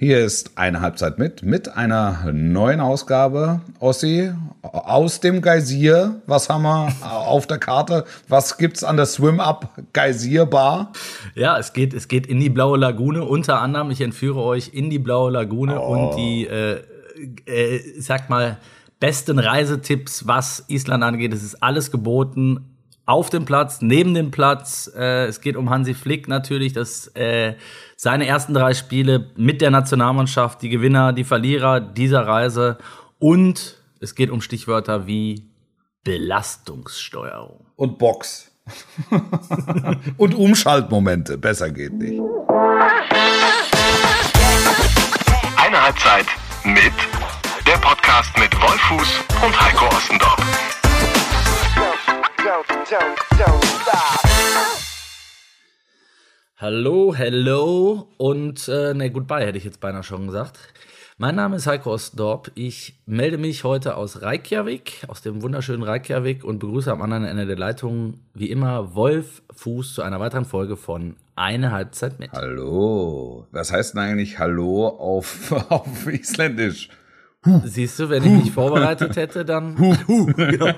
Hier ist eine Halbzeit mit, mit einer neuen Ausgabe. Ossi, aus dem Geysir. Was haben wir auf der Karte? Was gibt's an der Swim-Up Geysir Bar? Ja, es geht, es geht in die blaue Lagune. Unter anderem, ich entführe euch in die blaue Lagune oh. und die, äh, äh, sag mal, besten Reisetipps, was Island angeht. Es ist alles geboten auf dem Platz, neben dem Platz. Äh, es geht um Hansi Flick natürlich, dass äh, seine ersten drei Spiele mit der Nationalmannschaft, die Gewinner, die Verlierer dieser Reise und es geht um Stichwörter wie Belastungssteuerung. Und Box. und Umschaltmomente. Besser geht nicht. Eine Halbzeit mit der Podcast mit Wolfuß und Heiko Ostendorf. Hallo, hello und äh, ne, goodbye hätte ich jetzt beinahe schon gesagt. Mein Name ist Heiko Ostdorp. Ich melde mich heute aus Reykjavik, aus dem wunderschönen Reykjavik und begrüße am anderen Ende der Leitung wie immer Wolf Fuß zu einer weiteren Folge von Eine Halbzeit mit. Hallo. Was heißt denn eigentlich Hallo auf, auf Isländisch? Siehst du, wenn ich mich vorbereitet hätte, dann. Genau.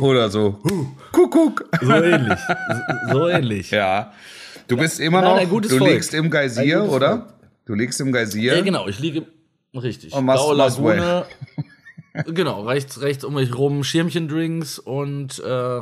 Oder so. Kuckuck. So ähnlich. So ähnlich. Ja. Du bist immer Nein, noch, du Volk. liegst im Geysir, oder? Volk. Du liegst im Geysir. Ja, genau, ich liege, richtig. Und Blaue Lagune. genau, rechts, rechts um mich rum Schirmchendrinks und, äh,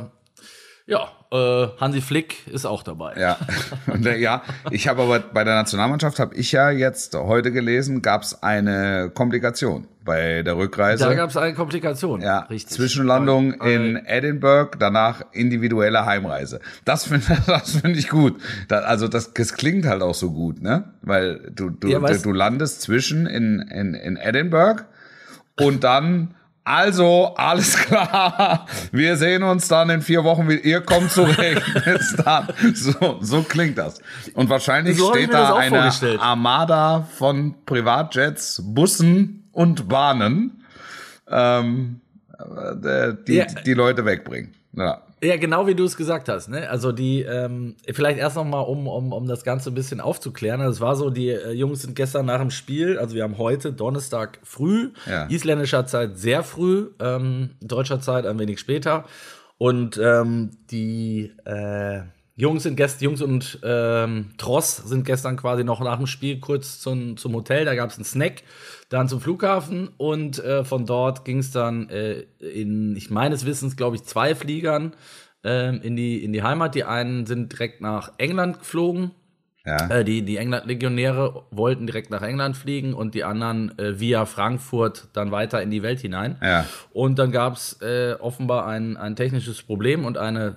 ja, äh, Hansi Flick ist auch dabei. Ja, und, äh, ja ich habe aber bei der Nationalmannschaft, habe ich ja jetzt heute gelesen, gab es eine Komplikation bei der Rückreise. Da gab es eine Komplikation. Ja, richtig. Zwischenlandung in Edinburgh, danach individuelle Heimreise. Das finde das finde ich gut. Das, also das, das klingt halt auch so gut, ne? Weil du du, ja, du, du landest zwischen in, in, in Edinburgh und dann also, alles klar. Wir sehen uns dann in vier Wochen wieder. Ihr kommt zurecht. Bis dann. So, so klingt das. Und wahrscheinlich so steht da eine Armada von Privatjets, Bussen und Bahnen, ähm, äh, die, ja. die Leute wegbringen. Ja. Ja, genau wie du es gesagt hast. Ne? Also die, ähm, vielleicht erst noch mal, um, um, um das Ganze ein bisschen aufzuklären. Also es war so, die äh, Jungs sind gestern nach dem Spiel, also wir haben heute Donnerstag früh, ja. isländischer Zeit sehr früh, ähm, deutscher Zeit ein wenig später. Und ähm, die äh, Jungs sind gestern, Jungs und ähm, Tross sind gestern quasi noch nach dem Spiel kurz zum, zum Hotel, da gab es einen Snack, dann zum Flughafen und äh, von dort ging es dann äh, in, ich meines Wissens, glaube ich, zwei Fliegern äh, in, die, in die Heimat. Die einen sind direkt nach England geflogen. Ja. Äh, die die England-Legionäre wollten direkt nach England fliegen und die anderen äh, via Frankfurt dann weiter in die Welt hinein. Ja. Und dann gab es äh, offenbar ein, ein technisches Problem und eine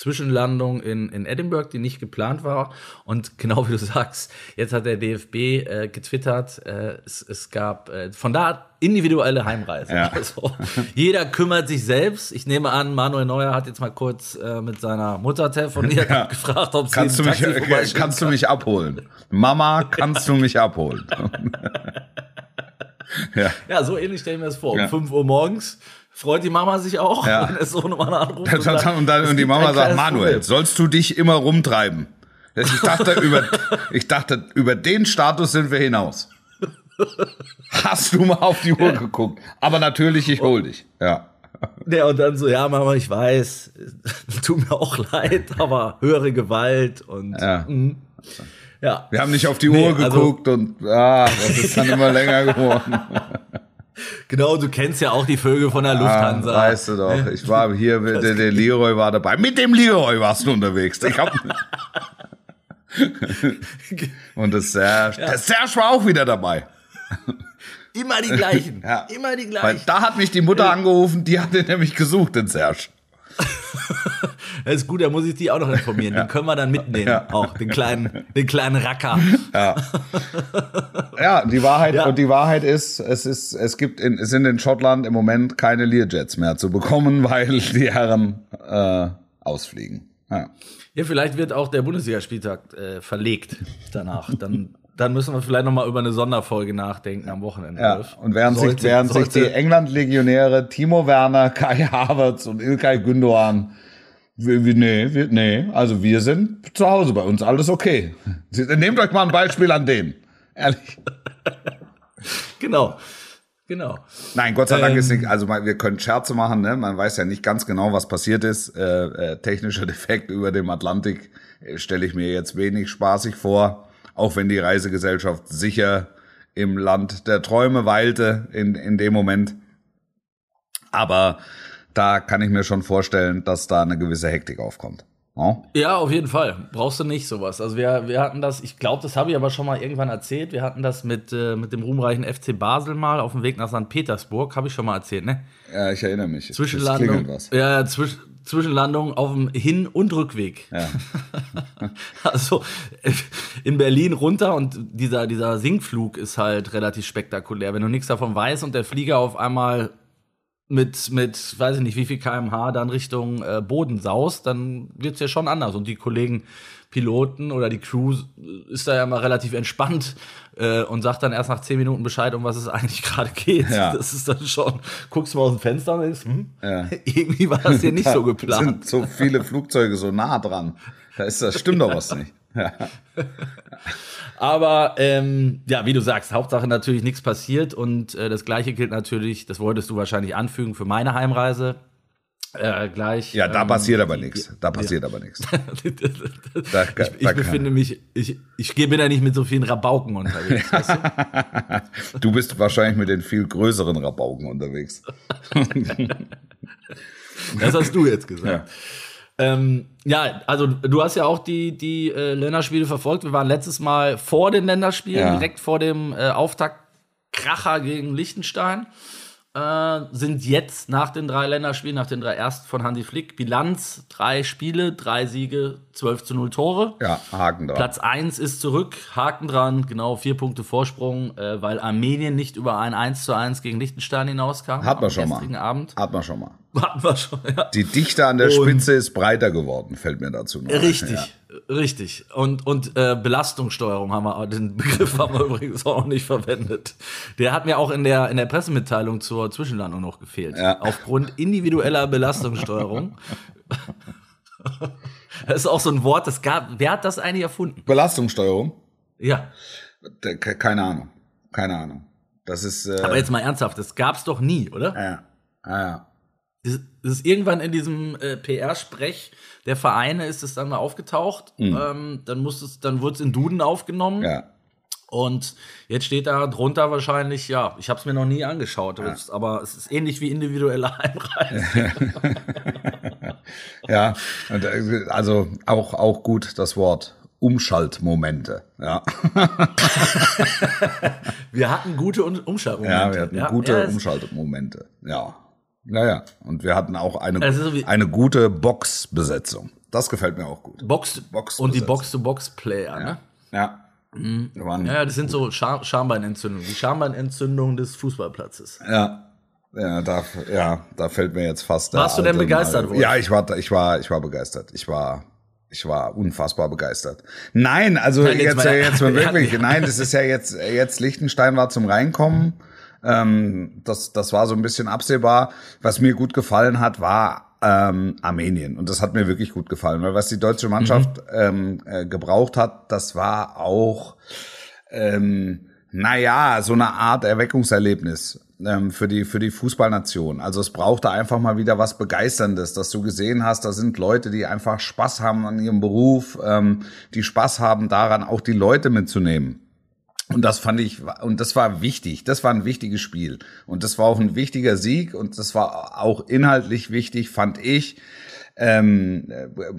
Zwischenlandung in, in Edinburgh, die nicht geplant war. Und genau wie du sagst, jetzt hat der DFB äh, getwittert, äh, es, es gab äh, von da individuelle Heimreise. Ja. Also, jeder kümmert sich selbst. Ich nehme an, Manuel Neuer hat jetzt mal kurz äh, mit seiner Mutter telefoniert ja. und gefragt, ob sie kannst du mich, Kannst du mich abholen? Mama, kannst du mich abholen? ja. ja, so ähnlich stelle ich mir das vor. Um ja. 5 Uhr morgens freut die Mama sich auch, ja. wenn der Sohn mal anruft. Und, dann, und, dann, und die Mama sagt, Manuel, Problem. sollst du dich immer rumtreiben? Ich dachte, über, ich dachte, über den Status sind wir hinaus. Hast du mal auf die Uhr geguckt? Aber natürlich, ich hol dich. Ja. Ja, und dann so, ja, Mama, ich weiß, tut mir auch leid, aber höhere Gewalt und ja. Mh. ja. Wir haben nicht auf die Uhr nee, also geguckt also, und ah, das ist dann immer länger geworden. Genau, du kennst ja auch die Vögel von der Lufthansa. Ah, weißt du doch. Ich war hier, der, der Leroy war dabei. Mit dem Leroy warst du unterwegs. Ich hab Und das Serge, ja. der Serge war auch wieder dabei. Immer die gleichen. Ja. Immer die gleichen. Weil da hat mich die Mutter angerufen, die hatte nämlich gesucht, den Serge. Das ist gut, da muss ich die auch noch informieren. Den können wir dann mitnehmen, ja. auch den kleinen, den kleinen Racker. Ja, ja die Wahrheit und die Wahrheit ist, es ist, es gibt, in, es sind in Schottland im Moment keine Learjets mehr zu bekommen, weil die Herren äh, ausfliegen. Ja. ja, vielleicht wird auch der Bundesligaspieltag äh, verlegt danach. Dann dann müssen wir vielleicht noch mal über eine Sonderfolge nachdenken am Wochenende. Ja, und während, sollte, sich, während sich die England-Legionäre Timo Werner, Kai Havertz und Ilkay Gündoğan Nee, wir, nee, also wir sind zu Hause bei uns, alles okay. Nehmt euch mal ein Beispiel an denen. Ehrlich. genau. Genau. Nein, Gott sei Dank ist nicht, ähm. also wir können Scherze machen, ne? Man weiß ja nicht ganz genau, was passiert ist. Äh, äh, technischer Defekt über dem Atlantik äh, stelle ich mir jetzt wenig spaßig vor, auch wenn die Reisegesellschaft sicher im Land der Träume weilte in, in dem Moment. Aber da kann ich mir schon vorstellen, dass da eine gewisse Hektik aufkommt. Oh. Ja, auf jeden Fall. Brauchst du nicht sowas. Also wir, wir hatten das, ich glaube, das habe ich aber schon mal irgendwann erzählt. Wir hatten das mit, äh, mit dem ruhmreichen FC Basel mal auf dem Weg nach St. Petersburg, habe ich schon mal erzählt, ne? Ja, ich erinnere mich. Zwischenlandung. Ja, zwisch, Zwischenlandung auf dem Hin- und Rückweg. Ja. also in Berlin runter und dieser, dieser Sinkflug ist halt relativ spektakulär. Wenn du nichts davon weißt und der Flieger auf einmal mit, mit, weiß ich nicht, wie viel kmh dann Richtung äh, Boden saust, dann wird's ja schon anders. Und die Kollegen Piloten oder die Crew ist da ja mal relativ entspannt äh, und sagt dann erst nach zehn Minuten Bescheid, um was es eigentlich gerade geht. Ja. Das ist dann schon, guckst du mal aus dem Fenster und denkst, hm, ja. irgendwie war das hier nicht so geplant. sind so viele Flugzeuge so nah dran. Da ist das stimmt doch was nicht. Ja. Aber ähm, ja, wie du sagst, Hauptsache natürlich nichts passiert und äh, das gleiche gilt natürlich, das wolltest du wahrscheinlich anfügen für meine Heimreise. Äh, gleich. Ja, da ähm, passiert aber nichts. Da passiert ja. aber nichts. da, ich, ich befinde mich, ich, ich bin ja nicht mit so vielen Rabauken unterwegs. weißt du? du bist wahrscheinlich mit den viel größeren Rabauken unterwegs. das hast du jetzt gesagt. Ja. Ähm, ja, also du hast ja auch die, die äh, Länderspiele verfolgt. Wir waren letztes Mal vor den Länderspielen, ja. direkt vor dem äh, Auftakt-Kracher gegen Liechtenstein. Äh, sind jetzt nach den drei Länderspielen, nach den drei ersten von Hansi Flick, Bilanz, drei Spiele, drei Siege, 12 zu 0 Tore. Ja, Haken dran. Platz 1 ist zurück, Haken dran, genau, vier Punkte Vorsprung, äh, weil Armenien nicht über ein 1 zu 1 gegen Liechtenstein hinauskam. Hat man schon mal. Abend. Hat man schon mal. Hatten wir schon, ja. Die Dichte an der und Spitze ist breiter geworden, fällt mir dazu noch. Richtig, ja. richtig. Und, und äh, Belastungssteuerung haben wir, den Begriff haben wir übrigens auch noch nicht verwendet. Der hat mir auch in der, in der Pressemitteilung zur Zwischenlandung noch gefehlt. Ja. Aufgrund individueller Belastungssteuerung. das ist auch so ein Wort, das gab, wer hat das eigentlich erfunden? Belastungssteuerung? Ja. Keine Ahnung. Keine Ahnung. Das ist. Äh Aber jetzt mal ernsthaft, das gab's doch nie, oder? Ja. Ah, ja. Das ist irgendwann in diesem äh, PR-Sprech der Vereine ist es dann mal aufgetaucht. Mhm. Ähm, dann muss es, dann wurde es in Duden aufgenommen. Ja. Und jetzt steht da drunter wahrscheinlich, ja, ich habe es mir noch nie angeschaut, ja. aber es ist ähnlich wie individuelle Heimreise. ja, äh, also auch, auch gut das Wort Umschaltmomente. Ja. wir hatten gute Umschaltmomente. Ja, wir hatten ja, gute Umschaltmomente. Ja. Naja, und wir hatten auch eine, also so eine gute Box-Besetzung. Das gefällt mir auch gut. Box, Box und die Box-to-Box-Player, ja. ne? Ja. Mhm. Ja, das sind so Scham Schambeinentzündungen, die Schambeinentzündung des Fußballplatzes. Ja. Ja, da, ja, da fällt mir jetzt fast. Warst du denn begeistert? Mal. Ja, ich war, ich war, ich war begeistert. Ich war, ich war unfassbar begeistert. Nein, also nein, jetzt, jetzt, jetzt mal wirklich, nein, das ist ja jetzt, jetzt Lichtenstein war zum Reinkommen. Ähm, das, das war so ein bisschen absehbar. Was mir gut gefallen hat, war ähm, Armenien. Und das hat mir wirklich gut gefallen, weil was die deutsche Mannschaft mhm. ähm, äh, gebraucht hat, das war auch, ähm, naja, so eine Art Erweckungserlebnis ähm, für die für die Fußballnation. Also es brauchte einfach mal wieder was Begeisterndes, dass du gesehen hast, da sind Leute, die einfach Spaß haben an ihrem Beruf, ähm, die Spaß haben daran, auch die Leute mitzunehmen. Und das fand ich, und das war wichtig. Das war ein wichtiges Spiel. Und das war auch ein wichtiger Sieg. Und das war auch inhaltlich wichtig, fand ich. Ähm,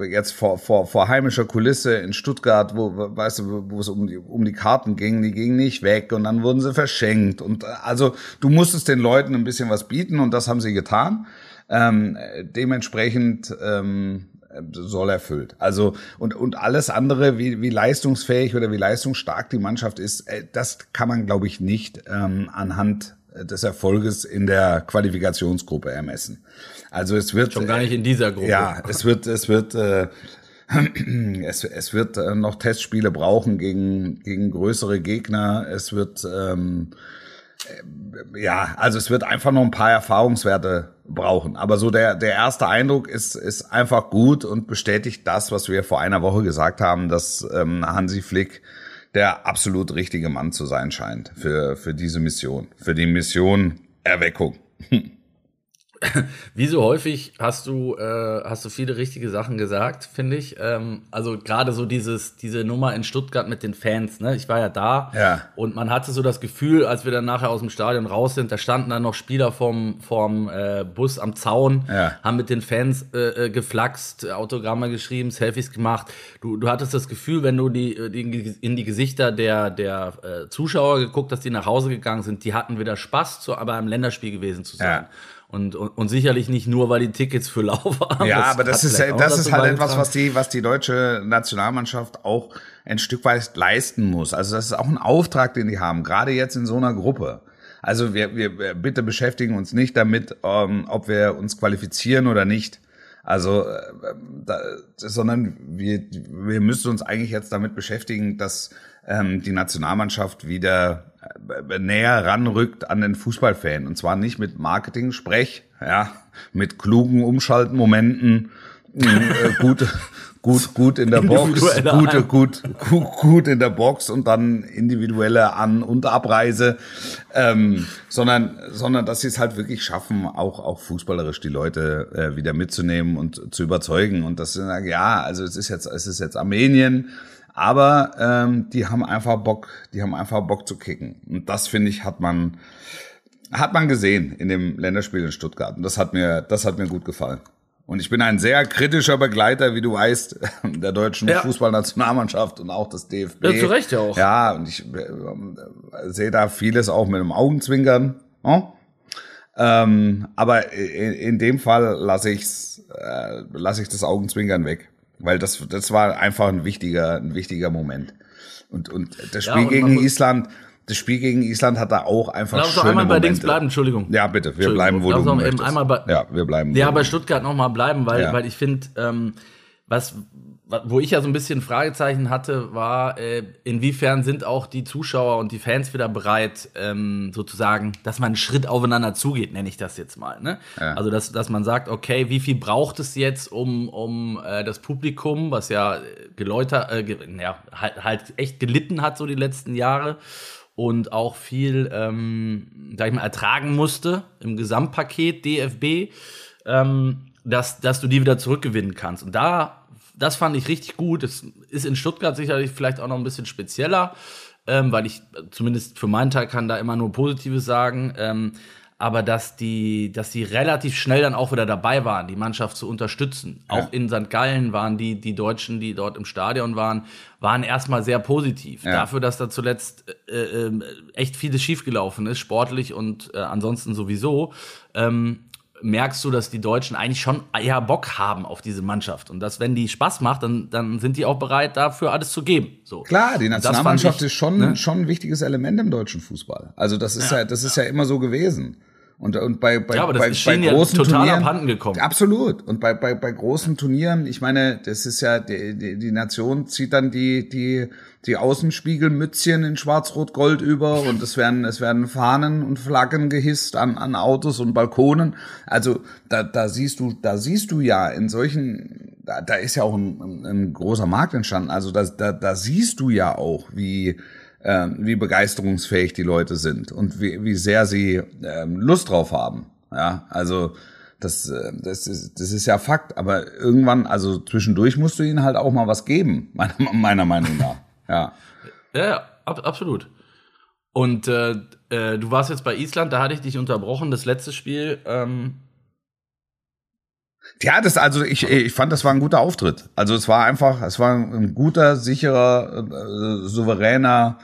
jetzt vor, vor, vor heimischer Kulisse in Stuttgart, wo, weißt du, wo es um die, um die Karten ging, die gingen nicht weg und dann wurden sie verschenkt. Und also du musstest den Leuten ein bisschen was bieten und das haben sie getan. Ähm, dementsprechend ähm, soll erfüllt. Also und und alles andere, wie, wie leistungsfähig oder wie leistungsstark die Mannschaft ist, äh, das kann man, glaube ich, nicht ähm, anhand des Erfolges in der Qualifikationsgruppe ermessen. Also es wird schon gar nicht in dieser Gruppe. Ja, es wird es wird äh, es, es wird äh, noch Testspiele brauchen gegen gegen größere Gegner. Es wird ähm, ja, also es wird einfach noch ein paar Erfahrungswerte brauchen. Aber so der, der erste Eindruck ist, ist einfach gut und bestätigt das, was wir vor einer Woche gesagt haben, dass ähm, Hansi Flick der absolut richtige Mann zu sein scheint für, für diese Mission, für die Mission Erweckung. Wie so häufig hast du, äh, hast du viele richtige Sachen gesagt, finde ich. Ähm, also gerade so dieses, diese Nummer in Stuttgart mit den Fans, ne? Ich war ja da ja. und man hatte so das Gefühl, als wir dann nachher aus dem Stadion raus sind, da standen dann noch Spieler vom, vom äh, Bus am Zaun, ja. haben mit den Fans äh, äh geflaxt, Autogramme geschrieben, Selfies gemacht. Du, du hattest das Gefühl, wenn du die, die in die Gesichter der, der äh, Zuschauer geguckt hast, die nach Hause gegangen sind, die hatten wieder Spaß, zu, aber im Länderspiel gewesen zu sein. Ja. Und, und, und sicherlich nicht nur, weil die Tickets für lau waren. Ja, das aber das ist, das ist halt etwas, was die, was die deutsche Nationalmannschaft auch ein Stück weit leisten muss. Also das ist auch ein Auftrag, den die haben, gerade jetzt in so einer Gruppe. Also wir, wir bitte beschäftigen uns nicht damit, ähm, ob wir uns qualifizieren oder nicht. Also, äh, da, sondern wir, wir müssen uns eigentlich jetzt damit beschäftigen, dass ähm, die Nationalmannschaft wieder äh, näher ranrückt an den Fußballfan. Und zwar nicht mit Marketing-Sprech, ja, mit klugen Umschaltmomenten, äh, gut, gut, gut in der Box, gute, gut, gut, gut in der Box und dann individuelle An- und Abreise, ähm, sondern, sondern dass sie es halt wirklich schaffen, auch, auch fußballerisch die Leute äh, wieder mitzunehmen und zu überzeugen. Und das sind, ja, also es ist jetzt, es ist jetzt Armenien, aber ähm, die haben einfach Bock, die haben einfach Bock zu kicken. Und das finde ich hat man hat man gesehen in dem Länderspiel in Stuttgart. Und das hat mir das hat mir gut gefallen. Und ich bin ein sehr kritischer Begleiter, wie du weißt, der deutschen ja. Fußballnationalmannschaft und auch des DFB. Ja, zu Recht ja auch. Ja, und ich äh, sehe da vieles auch mit dem Augenzwinkern. Oh? Ähm, aber in, in, dem Fall lasse ich's, äh, lasse ich das Augenzwinkern weg weil das, das war einfach ein wichtiger, ein wichtiger Moment. Und, und das Spiel ja, und gegen Island, das Spiel gegen Island hat da auch einfach Lass schöne einmal bei Momente. Dings bleiben, Entschuldigung. Ja, bitte, wir bleiben, wo Lass du möchtest. Einmal bei, ja, wir bleiben. Ja, bei Stuttgart noch mal bleiben, weil, ja. weil ich finde, ähm, was, wo ich ja so ein bisschen Fragezeichen hatte, war, äh, inwiefern sind auch die Zuschauer und die Fans wieder bereit, ähm, sozusagen, dass man einen Schritt aufeinander zugeht, nenne ich das jetzt mal. Ne? Ja. Also, dass, dass man sagt, okay, wie viel braucht es jetzt, um, um äh, das Publikum, was ja geläutert, äh, ge ja, halt, halt echt gelitten hat so die letzten Jahre und auch viel, ähm, sag ich mal, ertragen musste im Gesamtpaket DFB, ähm, dass, dass du die wieder zurückgewinnen kannst. Und da das fand ich richtig gut. Es ist in Stuttgart sicherlich vielleicht auch noch ein bisschen spezieller, ähm, weil ich zumindest für meinen Teil kann da immer nur Positives sagen. Ähm, aber dass die, dass die relativ schnell dann auch wieder dabei waren, die Mannschaft zu unterstützen. Ja. Auch in St. Gallen waren die, die Deutschen, die dort im Stadion waren, waren erstmal sehr positiv. Ja. Dafür, dass da zuletzt äh, äh, echt vieles schiefgelaufen ist, sportlich und äh, ansonsten sowieso. Ähm, merkst du, dass die Deutschen eigentlich schon eher Bock haben auf diese Mannschaft. Und dass, wenn die Spaß macht, dann, dann sind die auch bereit, dafür alles zu geben. So. Klar, die Nationalmannschaft ich, ist schon, ne? schon ein wichtiges Element im deutschen Fußball. Also das ist ja, ja das ist ja. ja immer so gewesen. Und, und bei, bei, ja, aber das bei, ist bei großen ja total Turnieren, abhanden gekommen. Absolut. Und bei, bei, bei großen Turnieren, ich meine, das ist ja, die, die, die Nation zieht dann die, die, die Außenspiegelmützchen in Schwarz-Rot-Gold über und es werden, es werden Fahnen und Flaggen gehisst an, an Autos und Balkonen. Also da, da siehst du, da siehst du ja in solchen, da, da ist ja auch ein, ein großer Markt entstanden. Also da, da, da siehst du ja auch, wie, äh, wie begeisterungsfähig die Leute sind und wie, wie sehr sie äh, Lust drauf haben. Ja, also das, äh, das, ist, das ist ja Fakt. Aber irgendwann, also zwischendurch musst du ihnen halt auch mal was geben, meiner, meiner Meinung nach. Ja. Ja, ab, absolut. Und äh, äh, du warst jetzt bei Island, da hatte ich dich unterbrochen, das letzte Spiel. Ähm ja, das also ich, ich fand, das war ein guter Auftritt. Also es war einfach, es war ein guter, sicherer, äh, souveräner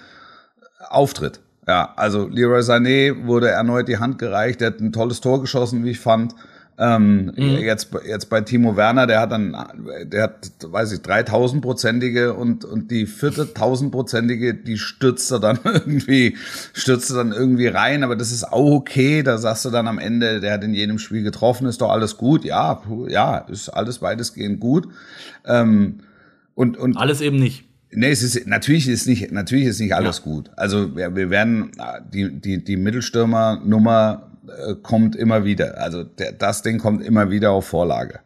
Auftritt. Ja, also Leroy Sané wurde erneut die Hand gereicht, der hat ein tolles Tor geschossen, wie ich fand. Ähm, mhm. jetzt, jetzt bei Timo Werner, der hat dann, der hat, weiß ich, 3000-prozentige und, und die vierte 1000-prozentige, die stürzt er dann irgendwie, stürzt er dann irgendwie rein, aber das ist auch okay, da sagst du dann am Ende, der hat in jedem Spiel getroffen, ist doch alles gut, ja, ja, ist alles weitestgehend gut. Ähm, und, und. Alles eben nicht. Nee, es ist natürlich ist nicht natürlich ist nicht alles ja. gut. Also wir, wir werden die die die Mittelstürmer Nummer äh, kommt immer wieder. Also der, das Ding kommt immer wieder auf Vorlage.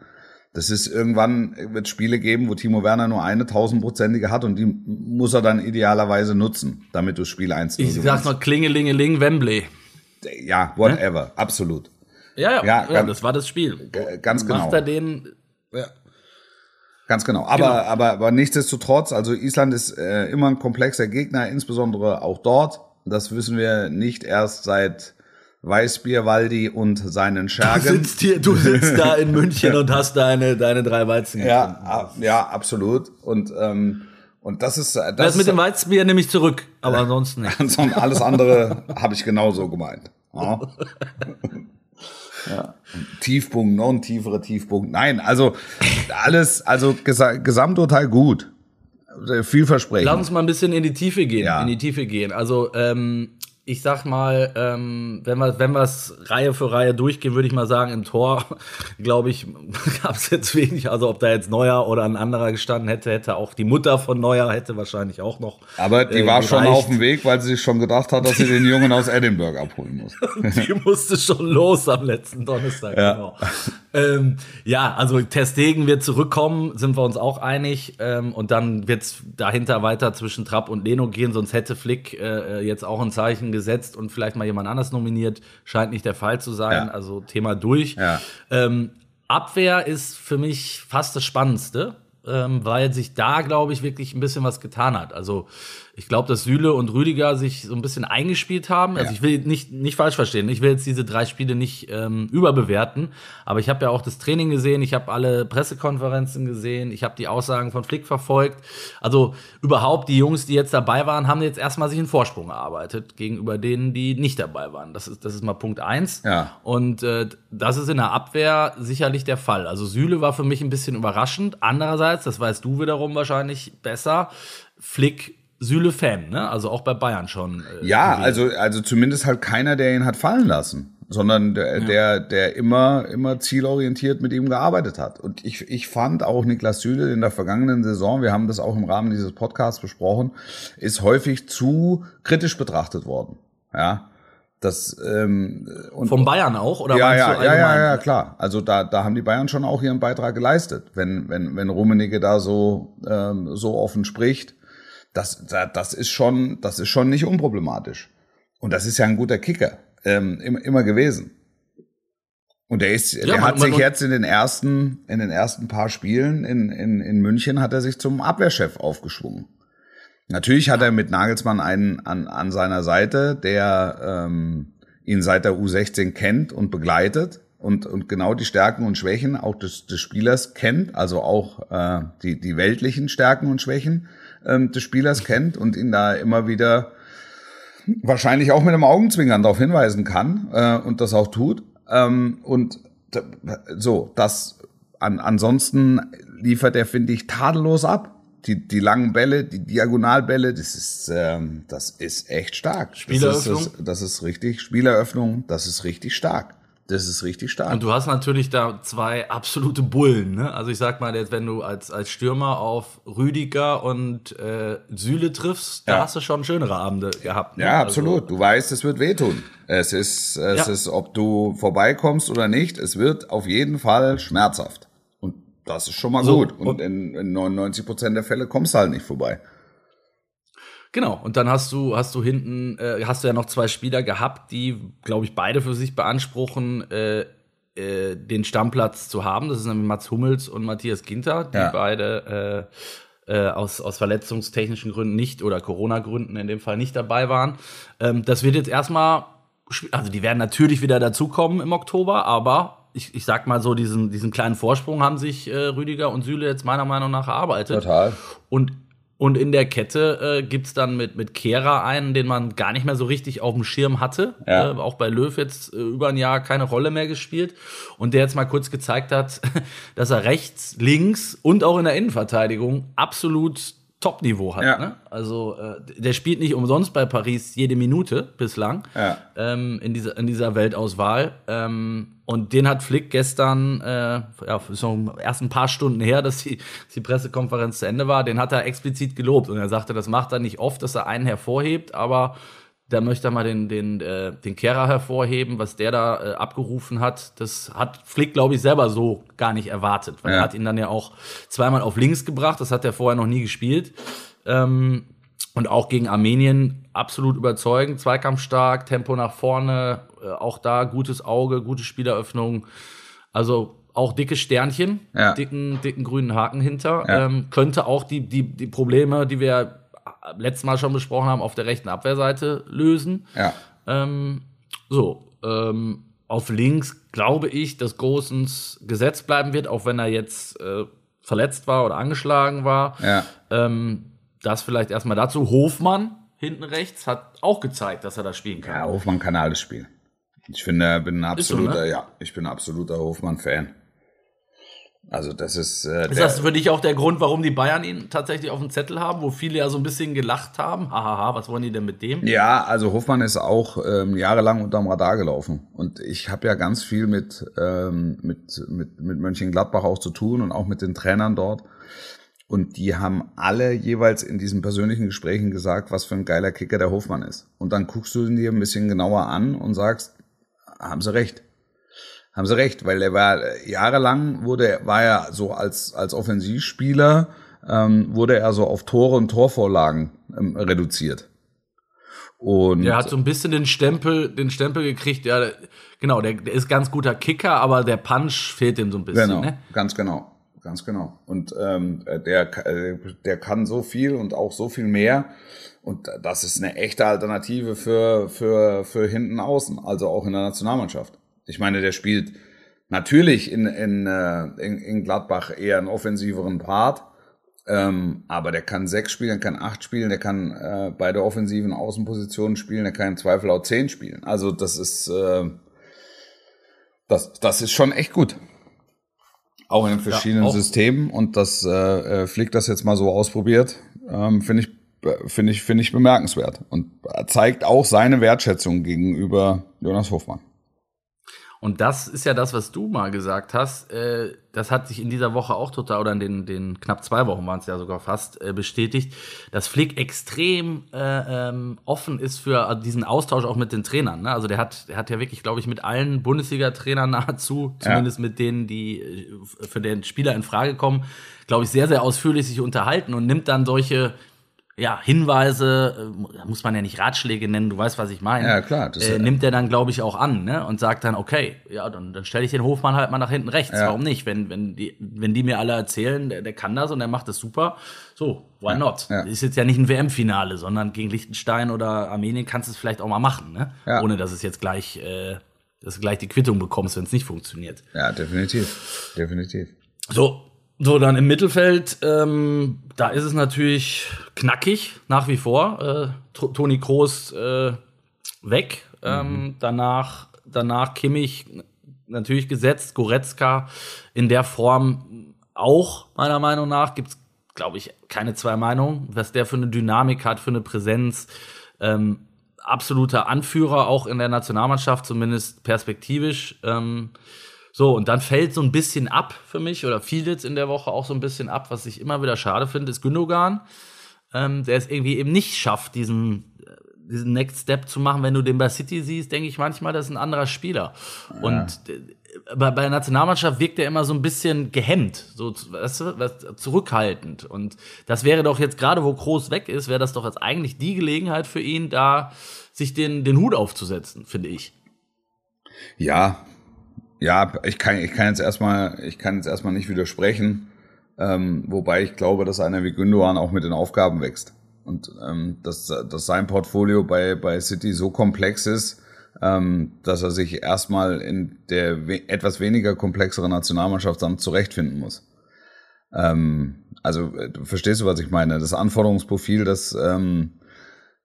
Das ist irgendwann wird Spiele geben, wo Timo Werner nur eine tausendprozentige hat und die muss er dann idealerweise nutzen, damit du Spiel 1 Ich sag mal Klingelingeling Wembley. Ja, whatever, hm? absolut. Ja, ja, ja, ja das war das Spiel. Ganz genau. Macht er den, ja. Ganz genau. Aber, genau. aber, aber nichtsdestotrotz, also Island ist äh, immer ein komplexer Gegner, insbesondere auch dort. Das wissen wir nicht erst seit Weißbier Waldi und seinen Schergen. Du sitzt, hier, du sitzt da in München und hast deine, deine drei Weizen. Ja, ja, absolut. Und, ähm, und das ist. Das, das mit dem Weizenbier nehme ich zurück, aber ansonsten nicht. Ansonsten alles andere habe ich genauso gemeint. Ja. Ja. Tiefpunkt, noch ein tieferer Tiefpunkt. Nein, also alles, also Gesamturteil gut. Vielversprechend. Lass uns mal ein bisschen in die Tiefe gehen. Ja. In die Tiefe gehen. Also ähm, ich sag mal, ähm, wenn wir wenn wir's Reihe für Reihe durchgehen, würde ich mal sagen, im Tor, glaube ich, gab es jetzt wenig. Also ob da jetzt Neuer oder ein anderer gestanden hätte, hätte auch die Mutter von Neuer hätte wahrscheinlich auch noch. Aber die äh, war gereicht. schon auf dem Weg, weil sie sich schon gedacht hat, dass sie den Jungen aus Edinburgh abholen muss. die musste schon los am letzten Donnerstag. Ja. Genau. Ähm, ja, also Testegen wird zurückkommen, sind wir uns auch einig. Ähm, und dann wird's dahinter weiter zwischen Trapp und Leno gehen, sonst hätte Flick äh, äh jetzt auch ein Zeichen gesetzt und vielleicht mal jemand anders nominiert. Scheint nicht der Fall zu sein. Ja. Also Thema durch. Ja. Ähm, Abwehr ist für mich fast das Spannendste, ähm, weil sich da, glaube ich, wirklich ein bisschen was getan hat. Also ich glaube, dass Süle und Rüdiger sich so ein bisschen eingespielt haben. Also ja. ich will nicht, nicht falsch verstehen. Ich will jetzt diese drei Spiele nicht ähm, überbewerten. Aber ich habe ja auch das Training gesehen, ich habe alle Pressekonferenzen gesehen, ich habe die Aussagen von Flick verfolgt. Also überhaupt die Jungs, die jetzt dabei waren, haben jetzt erstmal sich einen Vorsprung erarbeitet gegenüber denen, die nicht dabei waren. Das ist, das ist mal Punkt eins. Ja. Und äh, das ist in der Abwehr sicherlich der Fall. Also Süle war für mich ein bisschen überraschend. Andererseits, das weißt du wiederum wahrscheinlich besser, Flick Süle-Fan, ne? Also auch bei Bayern schon. Äh, ja, gewesen. also, also zumindest halt keiner, der ihn hat fallen lassen, sondern der, ja. der, der immer, immer zielorientiert mit ihm gearbeitet hat. Und ich, ich fand auch Niklas Süle in der vergangenen Saison, wir haben das auch im Rahmen dieses Podcasts besprochen, ist häufig zu kritisch betrachtet worden. Ja. Das, ähm, und, Vom Bayern auch oder ja ja ja ja ja klar also da da haben die Bayern schon auch ihren Beitrag geleistet wenn wenn wenn Rummenigge da so ähm, so offen spricht das, das ist schon, das ist schon nicht unproblematisch. Und das ist ja ein guter Kicker, ähm, immer, immer gewesen. Und der ist, ja, der man, hat sich man, jetzt in den ersten, in den ersten paar Spielen in, in, in München hat er sich zum Abwehrchef aufgeschwungen. Natürlich hat er mit Nagelsmann einen an, an seiner Seite, der ähm, ihn seit der U16 kennt und begleitet und, und genau die Stärken und Schwächen auch des, des Spielers kennt, also auch äh, die, die weltlichen Stärken und Schwächen ähm, des Spielers kennt und ihn da immer wieder wahrscheinlich auch mit einem Augenzwinkern darauf hinweisen kann äh, und das auch tut. Ähm, und so, das an, ansonsten liefert er, finde ich, tadellos ab. Die, die langen Bälle, die Diagonalbälle, das ist, ähm, das ist echt stark. Spieleröffnung? Das ist, das, das ist richtig, Spieleröffnung, das ist richtig stark. Das ist richtig stark. Und du hast natürlich da zwei absolute Bullen. Ne? Also ich sag mal, jetzt, wenn du als, als Stürmer auf Rüdiger und äh, Süle triffst, ja. da hast du schon schönere Abende gehabt. Ne? Ja, also absolut. Also, du weißt, es wird wehtun. Es ist, es ja. ist, ob du vorbeikommst oder nicht, es wird auf jeden Fall schmerzhaft. Und das ist schon mal so, gut. Und, und in, in 99 Prozent der Fälle kommst du halt nicht vorbei. Genau, und dann hast du, hast du hinten, äh, hast du ja noch zwei Spieler gehabt, die, glaube ich, beide für sich beanspruchen, äh, äh, den Stammplatz zu haben. Das sind nämlich Mats Hummels und Matthias Ginter, die ja. beide äh, äh, aus, aus verletzungstechnischen Gründen nicht oder Corona-Gründen in dem Fall nicht dabei waren. Ähm, das wird jetzt erstmal, also die werden natürlich wieder dazukommen im Oktober, aber ich, ich sag mal so, diesen, diesen kleinen Vorsprung haben sich äh, Rüdiger und Süle jetzt meiner Meinung nach erarbeitet. Total. Und und in der Kette äh, gibt dann mit, mit Kehra einen, den man gar nicht mehr so richtig auf dem Schirm hatte. Ja. Äh, auch bei Löw jetzt äh, über ein Jahr keine Rolle mehr gespielt. Und der jetzt mal kurz gezeigt hat, dass er rechts, links und auch in der Innenverteidigung absolut Top-Niveau hat. Ja. Ne? Also äh, der spielt nicht umsonst bei Paris jede Minute bislang ja. ähm, in, dieser, in dieser Weltauswahl. Ähm, und den hat Flick gestern, äh, ja, so erst ein paar Stunden her, dass die, dass die Pressekonferenz zu Ende war, den hat er explizit gelobt. Und er sagte, das macht er nicht oft, dass er einen hervorhebt, aber da möchte er mal den, den, äh, den Kehrer hervorheben, was der da äh, abgerufen hat. Das hat Flick, glaube ich, selber so gar nicht erwartet, weil ja. er hat ihn dann ja auch zweimal auf links gebracht. Das hat er vorher noch nie gespielt. Ähm, und auch gegen Armenien absolut überzeugend, zweikampfstark, Tempo nach vorne, äh, auch da gutes Auge, gute Spieleröffnung. Also auch dicke Sternchen, ja. dicken, dicken grünen Haken hinter. Ja. Ähm, könnte auch die, die, die Probleme, die wir letztes Mal schon besprochen haben, auf der rechten Abwehrseite lösen. Ja. Ähm, so, ähm, auf links glaube ich, dass Gosens Gesetz bleiben wird, auch wenn er jetzt äh, verletzt war oder angeschlagen war. Ja. Ähm, das vielleicht erstmal dazu. Hofmann hinten rechts hat auch gezeigt, dass er das spielen kann. Ja, Hofmann kann alles spielen. Ich finde, bin ein absoluter, so, ne? ja, ich bin ein absoluter Hofmann-Fan. Also das ist. Äh, ist das für dich auch der Grund, warum die Bayern ihn tatsächlich auf dem Zettel haben, wo viele ja so ein bisschen gelacht haben? Hahaha, was wollen die denn mit dem? Ja, also Hofmann ist auch ähm, jahrelang unterm Radar gelaufen. Und ich habe ja ganz viel mit, ähm, mit, mit, mit Mönchengladbach auch zu tun und auch mit den Trainern dort. Und die haben alle jeweils in diesen persönlichen Gesprächen gesagt, was für ein geiler Kicker der Hofmann ist. Und dann guckst du ihn dir ein bisschen genauer an und sagst, haben sie recht haben sie recht, weil er war jahrelang wurde war er so als als Offensivspieler ähm, wurde er so auf Tore und Torvorlagen ähm, reduziert. Und der hat so ein bisschen den Stempel, den Stempel gekriegt, ja, genau, der, der ist ganz guter Kicker, aber der Punch fehlt ihm so ein bisschen. Genau, ne? ganz genau, ganz genau. Und ähm, der, der kann so viel und auch so viel mehr. Und das ist eine echte Alternative für, für, für hinten außen, also auch in der Nationalmannschaft. Ich meine, der spielt natürlich in, in, äh, in, in Gladbach eher einen offensiveren Part, ähm, aber der kann sechs spielen, der kann acht spielen, der kann äh, beide offensiven Außenpositionen spielen, der kann im Zweifel auch zehn spielen. Also das ist, äh, das, das ist schon echt gut. Auch in verschiedenen ja, Systemen und das äh, äh, Flick das jetzt mal so ausprobiert, ähm, finde ich finde ich finde ich bemerkenswert und zeigt auch seine Wertschätzung gegenüber Jonas Hofmann. Und das ist ja das, was du mal gesagt hast. Äh, das hat sich in dieser Woche auch total, oder in den, den knapp zwei Wochen waren es ja sogar fast, äh, bestätigt, dass Flick extrem äh, ähm, offen ist für diesen Austausch auch mit den Trainern. Ne? Also der hat, der hat ja wirklich, glaube ich, mit allen Bundesliga-Trainern nahezu, zumindest ja. mit denen, die äh, für den Spieler in Frage kommen, glaube ich, sehr, sehr ausführlich sich unterhalten und nimmt dann solche ja, Hinweise, äh, muss man ja nicht Ratschläge nennen, du weißt, was ich meine. Ja, klar. Das äh, nimmt er dann, glaube ich, auch an, ne? Und sagt dann, okay, ja, dann, dann stelle ich den Hofmann halt mal nach hinten rechts. Ja. Warum nicht? Wenn, wenn, die, wenn die mir alle erzählen, der, der kann das und der macht das super, so, why ja. not? Ja. Ist jetzt ja nicht ein WM-Finale, sondern gegen Liechtenstein oder Armenien kannst du es vielleicht auch mal machen, ne? Ja. Ohne dass es jetzt gleich, äh, dass du gleich die Quittung bekommst, wenn es nicht funktioniert. Ja, definitiv. Definitiv. So, so, dann im Mittelfeld, ähm, da ist es natürlich knackig nach wie vor. Äh, Toni Kroos äh, weg. Ähm, mhm. danach, danach Kimmich natürlich gesetzt. Goretzka in der Form auch, meiner Meinung nach. Gibt es, glaube ich, keine zwei Meinungen, was der für eine Dynamik hat, für eine Präsenz. Ähm, absoluter Anführer auch in der Nationalmannschaft, zumindest perspektivisch. Ähm, so, und dann fällt so ein bisschen ab für mich, oder fiel jetzt in der Woche auch so ein bisschen ab, was ich immer wieder schade finde, ist Gündogan, ähm, der es irgendwie eben nicht schafft, diesen, äh, diesen Next Step zu machen. Wenn du den bei City siehst, denke ich manchmal, das ist ein anderer Spieler. Ja. Und äh, bei, bei der Nationalmannschaft wirkt er immer so ein bisschen gehemmt, so weißt du, zurückhaltend. Und das wäre doch jetzt gerade, wo Groß weg ist, wäre das doch jetzt eigentlich die Gelegenheit für ihn, da sich den, den Hut aufzusetzen, finde ich. Ja, ja, ich kann, ich kann jetzt erstmal, ich kann jetzt erstmal nicht widersprechen. Ähm, wobei ich glaube, dass einer wie Gündogan auch mit den Aufgaben wächst. Und ähm, dass, dass sein Portfolio bei, bei City so komplex ist, ähm, dass er sich erstmal in der we etwas weniger komplexeren Nationalmannschaft dann zurechtfinden muss. Ähm, also äh, verstehst du, was ich meine? Das Anforderungsprofil, das ähm,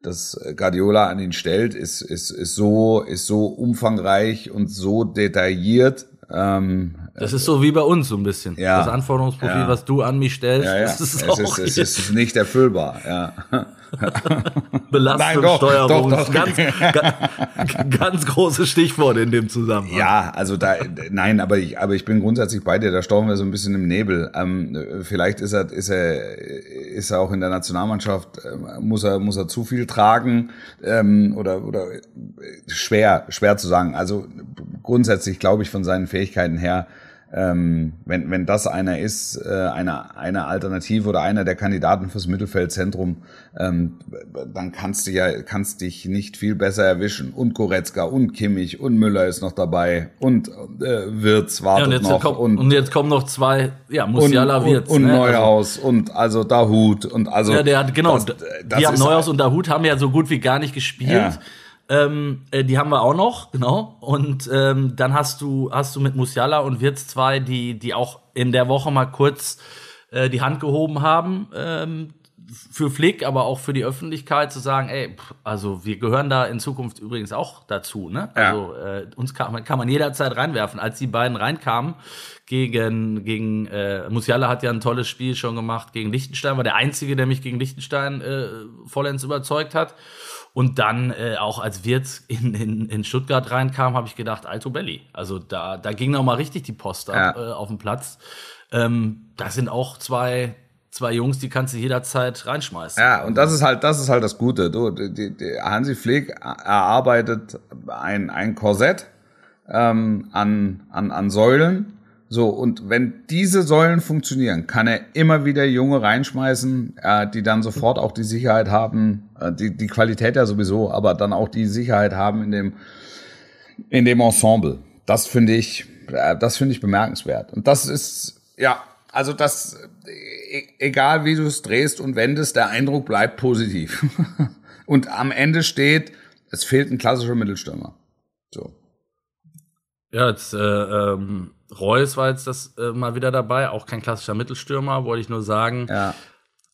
das Guardiola an ihn stellt, ist, ist, ist, so, ist so umfangreich und so detailliert. Ähm, das ist so wie bei uns so ein bisschen. Ja, das Anforderungsprofil, ja. was du an mich stellst, ja, ja. ist es, auch ist, es ist nicht erfüllbar. Ja. Belastungssteuerung ist ganz, ganz, ganz großes Stichwort in dem Zusammenhang. Ja, also da, nein, aber ich, aber ich bin grundsätzlich bei dir, da stauchen wir so ein bisschen im Nebel. Ähm, vielleicht ist er, ist er, ist er auch in der Nationalmannschaft, äh, muss er, muss er zu viel tragen, ähm, oder, oder schwer, schwer zu sagen. Also grundsätzlich glaube ich von seinen Fähigkeiten her, ähm, wenn, wenn das einer ist, äh, eine, eine Alternative oder einer der Kandidaten fürs Mittelfeldzentrum, ähm, dann kannst du ja, kannst dich nicht viel besser erwischen. Und Goretzka und Kimmich und Müller ist noch dabei und äh, Wirtz wartet ja, und noch. Kommt, und, und, jetzt kommen noch zwei, ja, Musiala und, Wirtz. Und, und ne? Neuhaus also, und also Dahut und also. Ja, der hat, genau, das, das die haben Neuhaus und Dahut haben ja so gut wie gar nicht gespielt. Ja. Ähm, äh, die haben wir auch noch, genau. Und ähm, dann hast du, hast du mit Musiala und Wirtz zwei, die, die auch in der Woche mal kurz äh, die Hand gehoben haben. Ähm, für Flick, aber auch für die Öffentlichkeit zu sagen, ey, also wir gehören da in Zukunft übrigens auch dazu, ne? Ja. Also äh, uns kann, kann man jederzeit reinwerfen. Als die beiden reinkamen gegen gegen äh, Musiala hat ja ein tolles Spiel schon gemacht gegen Liechtenstein, war der einzige, der mich gegen Liechtenstein äh, vollends überzeugt hat. Und dann äh, auch als Wirtz in, in, in Stuttgart reinkam, habe ich gedacht, Alto Belli. Also da, da ging noch mal richtig die Post ab ja. äh, auf dem Platz. Ähm, das sind auch zwei, zwei Jungs, die kannst du jederzeit reinschmeißen. Ja, und das ist halt, das ist halt das Gute. Du, die, die Hansi Flick erarbeitet ein, ein Korsett ähm, an, an, an Säulen so, und wenn diese Säulen funktionieren, kann er immer wieder Junge reinschmeißen, äh, die dann sofort auch die Sicherheit haben, äh, die, die Qualität ja sowieso, aber dann auch die Sicherheit haben in dem, in dem Ensemble. Das finde ich, äh, das finde ich bemerkenswert. Und das ist, ja, also das, e egal wie du es drehst und wendest, der Eindruck bleibt positiv. und am Ende steht, es fehlt ein klassischer Mittelstürmer. So. Ja, jetzt, äh, ähm, Reus war jetzt das äh, mal wieder dabei, auch kein klassischer Mittelstürmer, wollte ich nur sagen. Ja.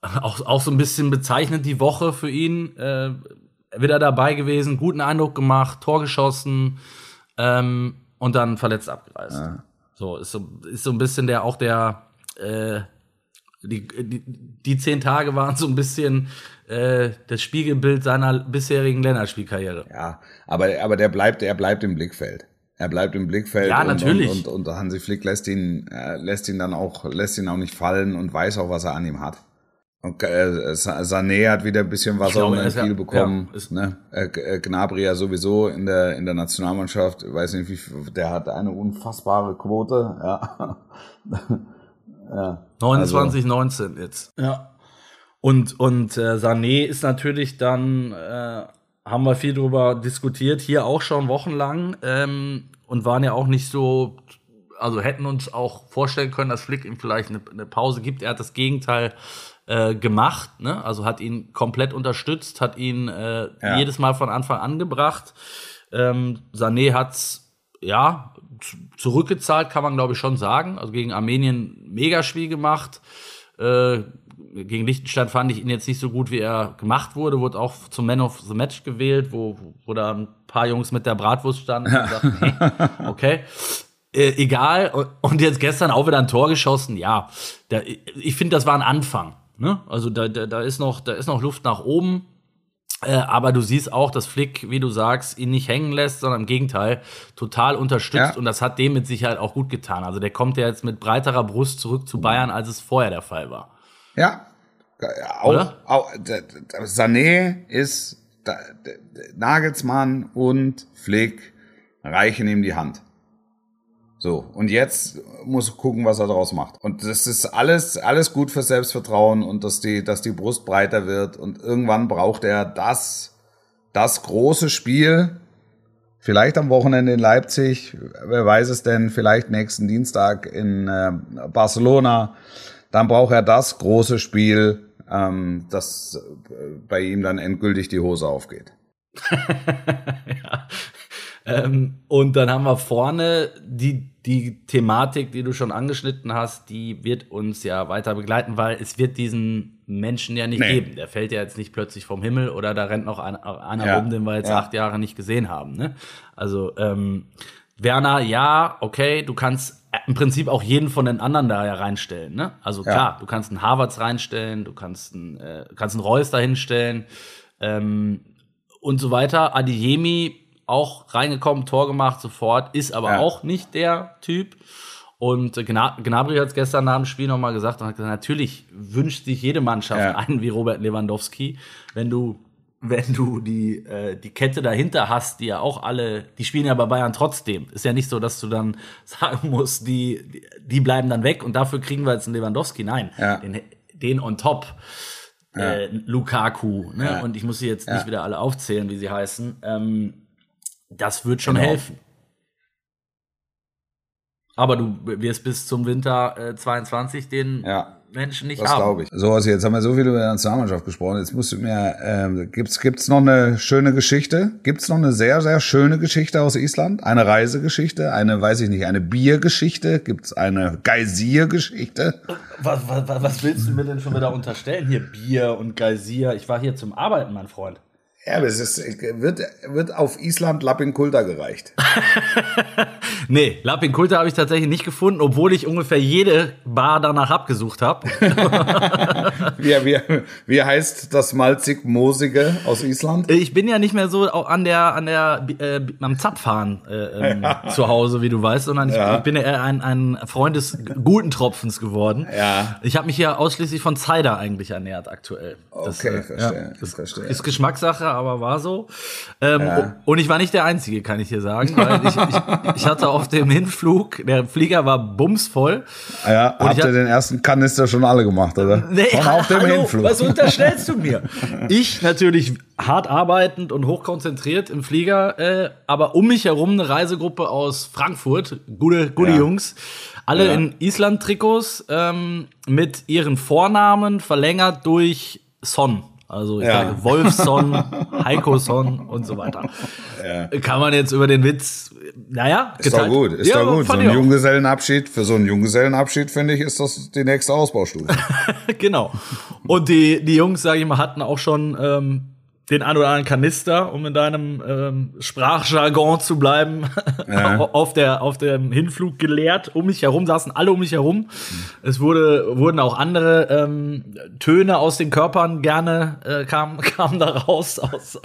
Auch, auch so ein bisschen bezeichnend die Woche für ihn. Äh, wieder dabei gewesen, guten Eindruck gemacht, Tor geschossen ähm, und dann verletzt abgereist. Ja. So ist, so, ist so ein bisschen der auch der äh, die, die, die zehn Tage waren so ein bisschen äh, das Spiegelbild seiner bisherigen Länderspielkarriere. Ja, aber, aber der bleibt, er bleibt im Blickfeld. Er bleibt im Blickfeld. Ja, natürlich. Und, und, und Hansi Flick lässt ihn, äh, lässt ihn dann auch, lässt ihn auch nicht fallen und weiß auch, was er an ihm hat. Und äh, Sané hat wieder ein bisschen Wasser und ein Spiel bekommen. Ja, ne? Äh, äh, Gnabry ja sowieso in der in der Nationalmannschaft. Ich weiß nicht, wie der hat eine unfassbare Quote. Ja. ja. 29, also. 19 jetzt. Ja. Und und äh, Sané ist natürlich dann äh, haben wir viel drüber diskutiert, hier auch schon wochenlang ähm, und waren ja auch nicht so, also hätten uns auch vorstellen können, dass Flick ihm vielleicht eine, eine Pause gibt. Er hat das Gegenteil äh, gemacht, ne? also hat ihn komplett unterstützt, hat ihn äh, ja. jedes Mal von Anfang an gebracht. Ähm, Sané hat's ja zurückgezahlt, kann man glaube ich schon sagen. Also gegen Armenien mega Spiel gemacht. Äh, gegen Liechtenstein fand ich ihn jetzt nicht so gut, wie er gemacht wurde. Wurde auch zum Man of the Match gewählt, wo, wo da ein paar Jungs mit der Bratwurst standen und sagten, hey, okay. Äh, egal. Und jetzt gestern auch wieder ein Tor geschossen. Ja, da, ich finde, das war ein Anfang. Ne? Also da, da, da, ist noch, da ist noch Luft nach oben. Äh, aber du siehst auch, dass Flick, wie du sagst, ihn nicht hängen lässt, sondern im Gegenteil total unterstützt. Ja. Und das hat dem mit Sicherheit auch gut getan. Also der kommt ja jetzt mit breiterer Brust zurück zu Bayern, als es vorher der Fall war. Ja. Auch, auch Sané ist Nagelsmann und Flick reichen ihm die Hand. So, und jetzt muss gucken, was er daraus macht. Und das ist alles, alles gut für Selbstvertrauen und dass die, dass die Brust breiter wird. Und irgendwann braucht er das, das große Spiel. Vielleicht am Wochenende in Leipzig, wer weiß es denn, vielleicht nächsten Dienstag in äh, Barcelona dann braucht er das große Spiel, ähm, dass äh, bei ihm dann endgültig die Hose aufgeht. ja. ähm, und dann haben wir vorne die, die Thematik, die du schon angeschnitten hast, die wird uns ja weiter begleiten, weil es wird diesen Menschen ja nicht nee. geben. Der fällt ja jetzt nicht plötzlich vom Himmel oder da rennt noch einer, einer ja. rum, den wir jetzt ja. acht Jahre nicht gesehen haben. Ne? Also ähm, Werner, ja, okay, du kannst im Prinzip auch jeden von den anderen da ja reinstellen. Ne? Also klar, ja. du kannst einen Harvards reinstellen, du kannst einen, äh, kannst einen Reus dahinstellen ähm, und so weiter. Adiemi auch reingekommen, Tor gemacht sofort, ist aber ja. auch nicht der Typ. Und Gnabry hat es gestern nach dem Spiel nochmal gesagt und hat gesagt, natürlich wünscht sich jede Mannschaft ja. einen wie Robert Lewandowski, wenn du wenn du die, äh, die Kette dahinter hast, die ja auch alle, die spielen ja bei Bayern trotzdem. Ist ja nicht so, dass du dann sagen musst, die, die bleiben dann weg und dafür kriegen wir jetzt einen Lewandowski. Nein, ja. den, den on top. Ja. Äh, Lukaku, ne? Und ich muss sie jetzt nicht wieder alle aufzählen, wie sie heißen. Ähm, das wird schon genau. helfen. Aber du wirst bis zum Winter äh, 22 den ja. Menschen nicht das haben. Das glaube ich. So, also jetzt haben wir so viel über die Nationalmannschaft gesprochen. Jetzt musst du mir, ähm, gibt's gibt's noch eine schöne Geschichte? Gibt's noch eine sehr sehr schöne Geschichte aus Island? Eine Reisegeschichte? Eine, weiß ich nicht, eine Biergeschichte? Gibt's eine Geysir-Geschichte? Was, was, was willst du mir denn schon wieder unterstellen? Hier Bier und Geysir. Ich war hier zum Arbeiten, mein Freund. Ja, aber es ist, wird, wird auf Island Lappin Kulta gereicht. nee, Lappin Kulta habe ich tatsächlich nicht gefunden, obwohl ich ungefähr jede Bar danach abgesucht habe. wie, wie, wie heißt das malzig-moosige aus Island? Ich bin ja nicht mehr so an der, an der, äh, am Zapfhahn äh, ähm, ja. zu Hause, wie du weißt, sondern ich, ja. ich bin ja eher ein, ein Freund des guten Tropfens geworden. Ja. Ich habe mich ja ausschließlich von Cider eigentlich ernährt aktuell. Das, okay, äh, verstehe. Ja, das verstehe. ist Geschmackssache, aber war so. Ähm, ja. Und ich war nicht der Einzige, kann ich dir sagen. Weil ich, ich, ich hatte auf dem Hinflug, der Flieger war bumsvoll. Ja, und habt ihr den ersten Kanister schon alle gemacht, oder? Nee, Von auf dem hallo, Hinflug. Was unterstellst du mir? Ich natürlich hart arbeitend und hochkonzentriert im Flieger, äh, aber um mich herum eine Reisegruppe aus Frankfurt, gute, gute ja. Jungs, alle ja. in Island-Trikots ähm, mit ihren Vornamen verlängert durch Son. Also ich ja. sage Wolfson, Heikoson und so weiter. Ja. Kann man jetzt über den Witz, naja, Ist geteilt. doch gut, ist ja, doch gut. So ein Junggesellenabschied, für so einen Junggesellenabschied finde ich, ist das die nächste Ausbaustufe. genau. Und die, die Jungs, sage ich mal, hatten auch schon ähm, den ein oder anderen Kanister, um in deinem ähm, Sprachjargon zu bleiben, ja. auf, der, auf dem Hinflug geleert. Um mich herum saßen alle um mich herum. Mhm. Es wurde, wurden auch andere ähm, Töne aus den Körpern gerne, äh, kamen kam da raus, aus,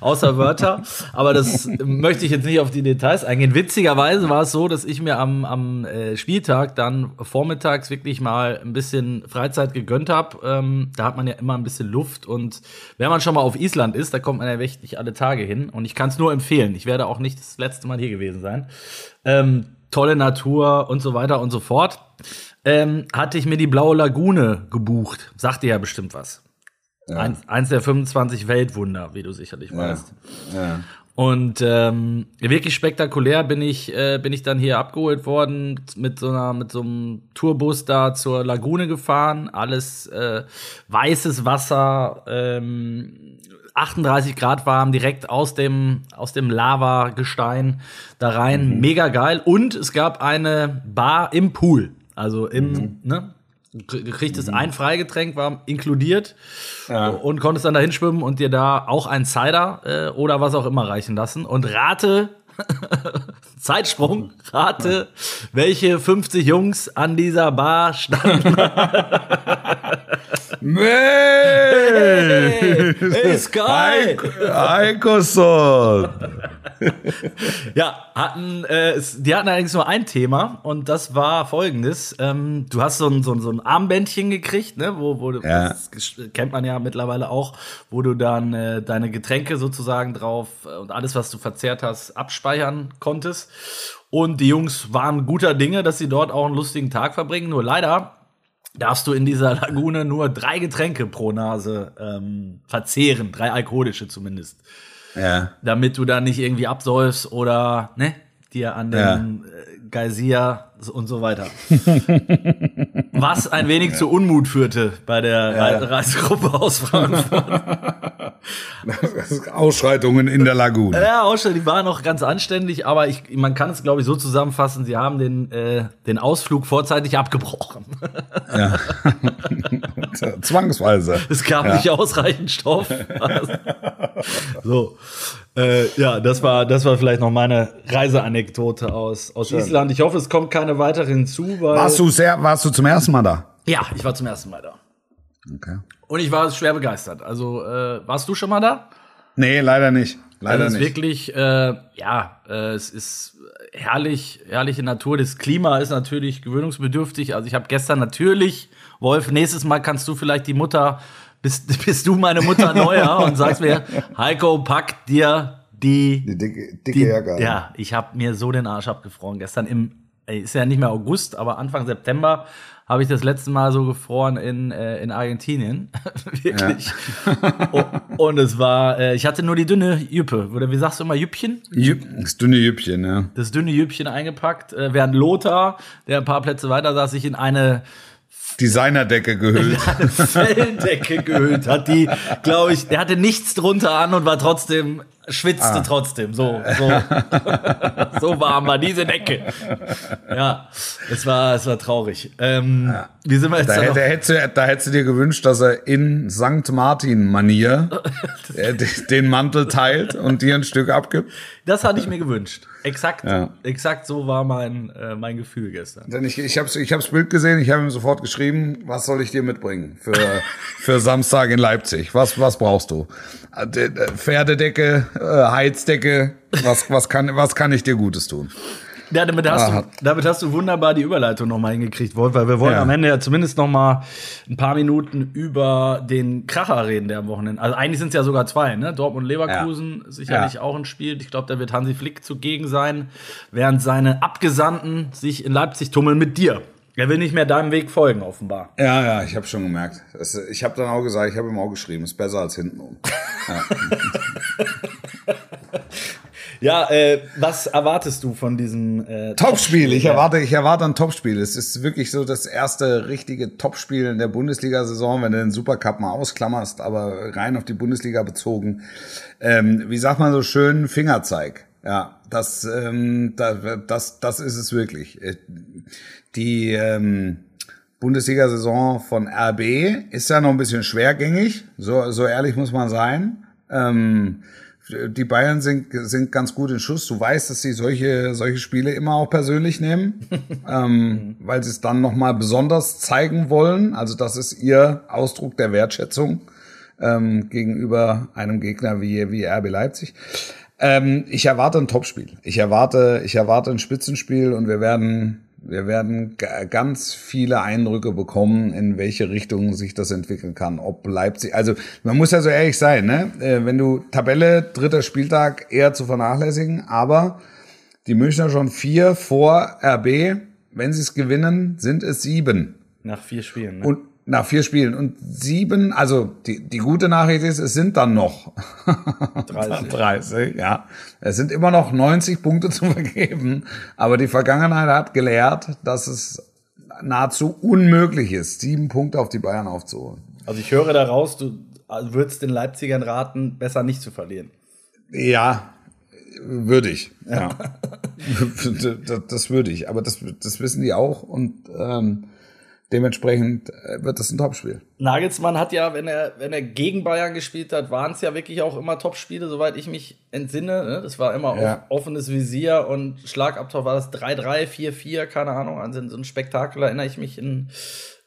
außer Wörter. Aber das möchte ich jetzt nicht auf die Details eingehen. Witzigerweise war es so, dass ich mir am, am äh, Spieltag dann vormittags wirklich mal ein bisschen Freizeit gegönnt habe. Ähm, da hat man ja immer ein bisschen Luft und wenn man schon mal auf Island Island ist, da kommt man ja echt nicht alle Tage hin. Und ich kann es nur empfehlen. Ich werde auch nicht das letzte Mal hier gewesen sein. Ähm, tolle Natur und so weiter und so fort. Ähm, hatte ich mir die Blaue Lagune gebucht. Sagt dir ja bestimmt was. Ja. Eins, eins der 25 Weltwunder, wie du sicherlich ja. weißt. Ja. Und ähm, wirklich spektakulär bin ich, äh, bin ich dann hier abgeholt worden, mit so einer, mit so einem Tourbus da zur Lagune gefahren, alles äh, weißes Wasser, ähm, 38 Grad warm, direkt aus dem, aus dem Lava-Gestein da rein. Mhm. Mega geil. Und es gab eine Bar im Pool. Also im, mhm. ne? Du kriegtest mhm. ein Freigetränk, war inkludiert ja. und konntest dann dahin schwimmen und dir da auch ein Cider äh, oder was auch immer reichen lassen. Und rate, Zeitsprung, rate, welche 50 Jungs an dieser Bar standen. Hey, hey Sky! Eikoson! ja, hatten, äh, die hatten allerdings nur ein Thema und das war folgendes. Ähm, du hast so ein, so, ein, so ein Armbändchen gekriegt, ne, wo, wo ja. das kennt man ja mittlerweile auch, wo du dann äh, deine Getränke sozusagen drauf äh, und alles, was du verzehrt hast, abspeichern konntest. Und die Jungs waren guter Dinge, dass sie dort auch einen lustigen Tag verbringen. Nur leider darfst du in dieser Lagune nur drei Getränke pro Nase ähm, verzehren, drei alkoholische zumindest. Ja. Damit du da nicht irgendwie absäufst oder ne, dir an den ja. Äh, Geysir und so weiter. Was ein wenig ja. zu Unmut führte bei der ja. Reisegruppe aus Frankfurt. Ausschreitungen in der Lagune. Ja, Ausschreitungen, die waren noch ganz anständig, aber ich, man kann es, glaube ich, so zusammenfassen, sie haben den, äh, den Ausflug vorzeitig abgebrochen. Ja. Zwangsweise. Es gab ja. nicht ausreichend Stoff. so. Äh, ja, das war, das war vielleicht noch meine Reiseanekdote aus, aus Island. Ich hoffe, es kommt keine weitere hinzu. Weil warst, du sehr, warst du zum ersten Mal da? Ja, ich war zum ersten Mal da. Okay. Und ich war schwer begeistert. Also, äh, warst du schon mal da? Nee, leider nicht. Leider also nicht. wirklich, äh, ja, äh, es ist herrlich, herrliche Natur. Das Klima ist natürlich gewöhnungsbedürftig. Also ich habe gestern natürlich, Wolf, nächstes Mal kannst du vielleicht die Mutter, bist, bist du meine Mutter neuer und sagst mir, Heiko, pack dir die, die dicke, dicke die, Jacke. Ja, ich habe mir so den Arsch abgefroren gestern im, ist ja nicht mehr August, aber Anfang September habe ich das letzte Mal so gefroren in, äh, in Argentinien. Wirklich. Ja. und, es war, äh, ich hatte nur die dünne Jüppe. Oder wie sagst du immer, Jüppchen? Jüpp, das dünne Jüppchen, ja. Das dünne Jüppchen eingepackt. Äh, während Lothar, der ein paar Plätze weiter saß, sich in eine Designerdecke gehüllt. Felldecke gehüllt hat, die, glaube ich, der hatte nichts drunter an und war trotzdem schwitzte ah. trotzdem. So, so, so warm war diese Decke. Ja, es war, es war traurig. Ähm, ja. Wie sind wir jetzt da, da, hättest du, da hättest du dir gewünscht, dass er in St. Martin-Manier äh, den Mantel teilt und dir ein Stück abgibt. Das hatte ich mir gewünscht. Exakt, ja. exakt so war mein, äh, mein Gefühl gestern. Denn ich, ich habe ich hab's Bild gesehen, ich habe ihm sofort geschrieben, was soll ich dir mitbringen für, für Samstag in Leipzig? Was, was brauchst du? Äh, Pferdedecke, äh, Heizdecke, was, was, kann, was kann ich dir Gutes tun? Ja, damit hast, du, damit hast du wunderbar die Überleitung nochmal hingekriegt, Wolf, weil wir wollen ja. am Ende ja zumindest nochmal ein paar Minuten über den Kracher reden, der am Wochenende. Also eigentlich sind es ja sogar zwei, ne? Dortmund Leverkusen, ja. sicherlich ja. auch ein Spiel. Ich glaube, da wird Hansi Flick zugegen sein, während seine Abgesandten sich in Leipzig tummeln mit dir. Er will nicht mehr deinem Weg folgen, offenbar. Ja, ja, ich habe schon gemerkt. Das, ich habe dann auch gesagt, ich habe ihm auch geschrieben, ist besser als hintenrum. Ja. ja, äh, was erwartest du von diesem äh, Topspiel? Ich erwarte, ich erwarte ein Topspiel. Es ist wirklich so das erste richtige Topspiel in der Bundesliga-Saison, wenn du den Supercup mal ausklammerst, aber rein auf die Bundesliga bezogen. Ähm, wie sagt man so schön, Fingerzeig. Ja, das, ähm, das, das, das ist es wirklich. Äh, die ähm, Bundesliga-Saison von RB ist ja noch ein bisschen schwergängig, so, so ehrlich muss man sein. Ähm, die Bayern sind, sind ganz gut in Schuss. Du weißt, dass sie solche, solche Spiele immer auch persönlich nehmen, ähm, weil sie es dann nochmal besonders zeigen wollen. Also das ist ihr Ausdruck der Wertschätzung ähm, gegenüber einem Gegner wie, wie RB Leipzig. Ähm, ich erwarte ein Topspiel. Ich erwarte, ich erwarte ein Spitzenspiel und wir werden wir werden ganz viele Eindrücke bekommen, in welche Richtung sich das entwickeln kann. Ob Leipzig, also man muss ja so ehrlich sein, ne? Äh, wenn du Tabelle, dritter Spieltag eher zu vernachlässigen, aber die Münchner schon vier vor RB. Wenn sie es gewinnen, sind es sieben. Nach vier Spielen. Ne? Und nach vier Spielen. Und sieben, also die, die gute Nachricht ist, es sind dann noch 30. 30, ja. Es sind immer noch 90 Punkte zu vergeben. Aber die Vergangenheit hat gelehrt, dass es nahezu unmöglich ist, sieben Punkte auf die Bayern aufzuholen. Also ich höre daraus, du würdest den Leipzigern raten, besser nicht zu verlieren. Ja, würde ich. Ja. das würde ich. Aber das, das wissen die auch. Und ähm, Dementsprechend äh, wird das ein Topspiel. Nagelsmann hat ja, wenn er, wenn er gegen Bayern gespielt hat, waren es ja wirklich auch immer Topspiele, soweit ich mich entsinne. Ne? Das war immer ja. offenes Visier und Schlagabtausch war das 3-3, 4-4, keine Ahnung. An so ein Spektakel erinnere ich mich in,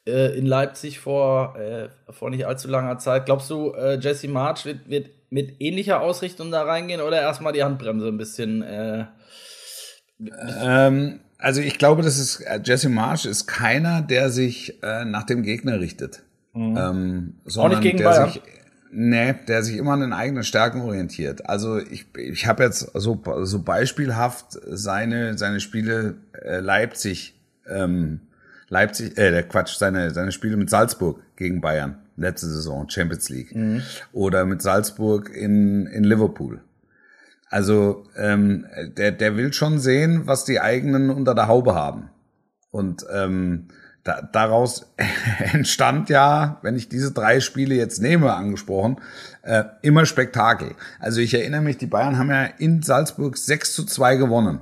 äh, in Leipzig vor, äh, vor nicht allzu langer Zeit. Glaubst du, äh, Jesse March wird, wird mit ähnlicher Ausrichtung da reingehen oder erstmal die Handbremse ein bisschen? Äh, ähm, also ich glaube, das ist äh, Jesse Marsh ist keiner, der sich äh, nach dem Gegner richtet. Mhm. Ähm, sondern Auch nicht gegen der Bayern. sich Nee, der sich immer an den eigenen Stärken orientiert. Also ich, ich habe jetzt so, so beispielhaft seine, seine Spiele äh, Leipzig, ähm, Leipzig, äh, der Quatsch, seine, seine Spiele mit Salzburg gegen Bayern, letzte Saison, Champions League. Mhm. Oder mit Salzburg in, in Liverpool. Also ähm, der, der will schon sehen, was die eigenen unter der Haube haben. Und ähm, da, daraus entstand ja, wenn ich diese drei Spiele jetzt nehme, angesprochen, äh, immer Spektakel. Also ich erinnere mich, die Bayern haben ja in Salzburg 6 zu 2 gewonnen.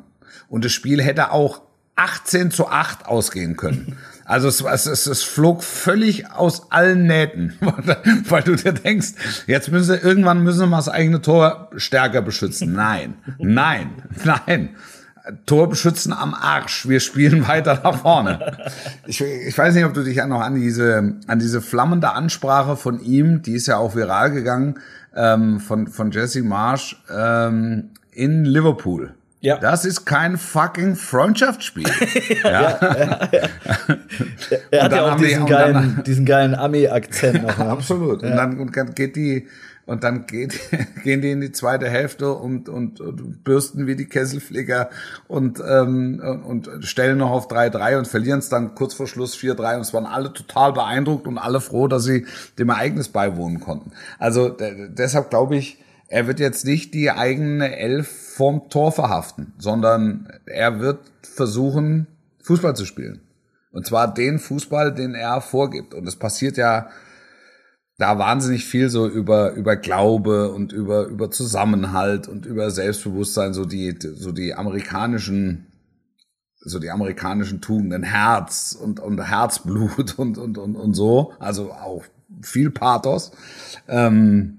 Und das Spiel hätte auch 18 zu 8 ausgehen können. Also es, es, es, es flog völlig aus allen Nähten, weil du dir denkst, jetzt müssen sie, irgendwann müssen wir mal das eigene Tor stärker beschützen. Nein, nein, nein. Tor beschützen am Arsch. Wir spielen weiter nach vorne. Ich, ich weiß nicht, ob du dich ja noch an diese, an diese flammende Ansprache von ihm, die ist ja auch viral gegangen, ähm, von, von Jesse Marsh ähm, in Liverpool. Ja. Das ist kein fucking Freundschaftsspiel. ja, ja. ja. Er hat ja auch diesen, die, geilen, dann, diesen geilen Ami-Akzent noch. Ne? Absolut. Und dann und geht die, und dann geht, gehen die in die zweite Hälfte und, und, und bürsten wie die Kesselflicker und, ähm, und stellen noch auf 3-3 und verlieren es dann kurz vor Schluss 4-3 und es waren alle total beeindruckt und alle froh, dass sie dem Ereignis beiwohnen konnten. Also deshalb glaube ich, er wird jetzt nicht die eigene Elf vorm Tor verhaften, sondern er wird versuchen, Fußball zu spielen. Und zwar den Fußball, den er vorgibt. Und es passiert ja da wahnsinnig viel so über, über Glaube und über, über Zusammenhalt und über Selbstbewusstsein, so die, so die amerikanischen, so die amerikanischen Tugenden, Herz und, und Herzblut und, und, und, und so. Also auch viel Pathos. Ähm,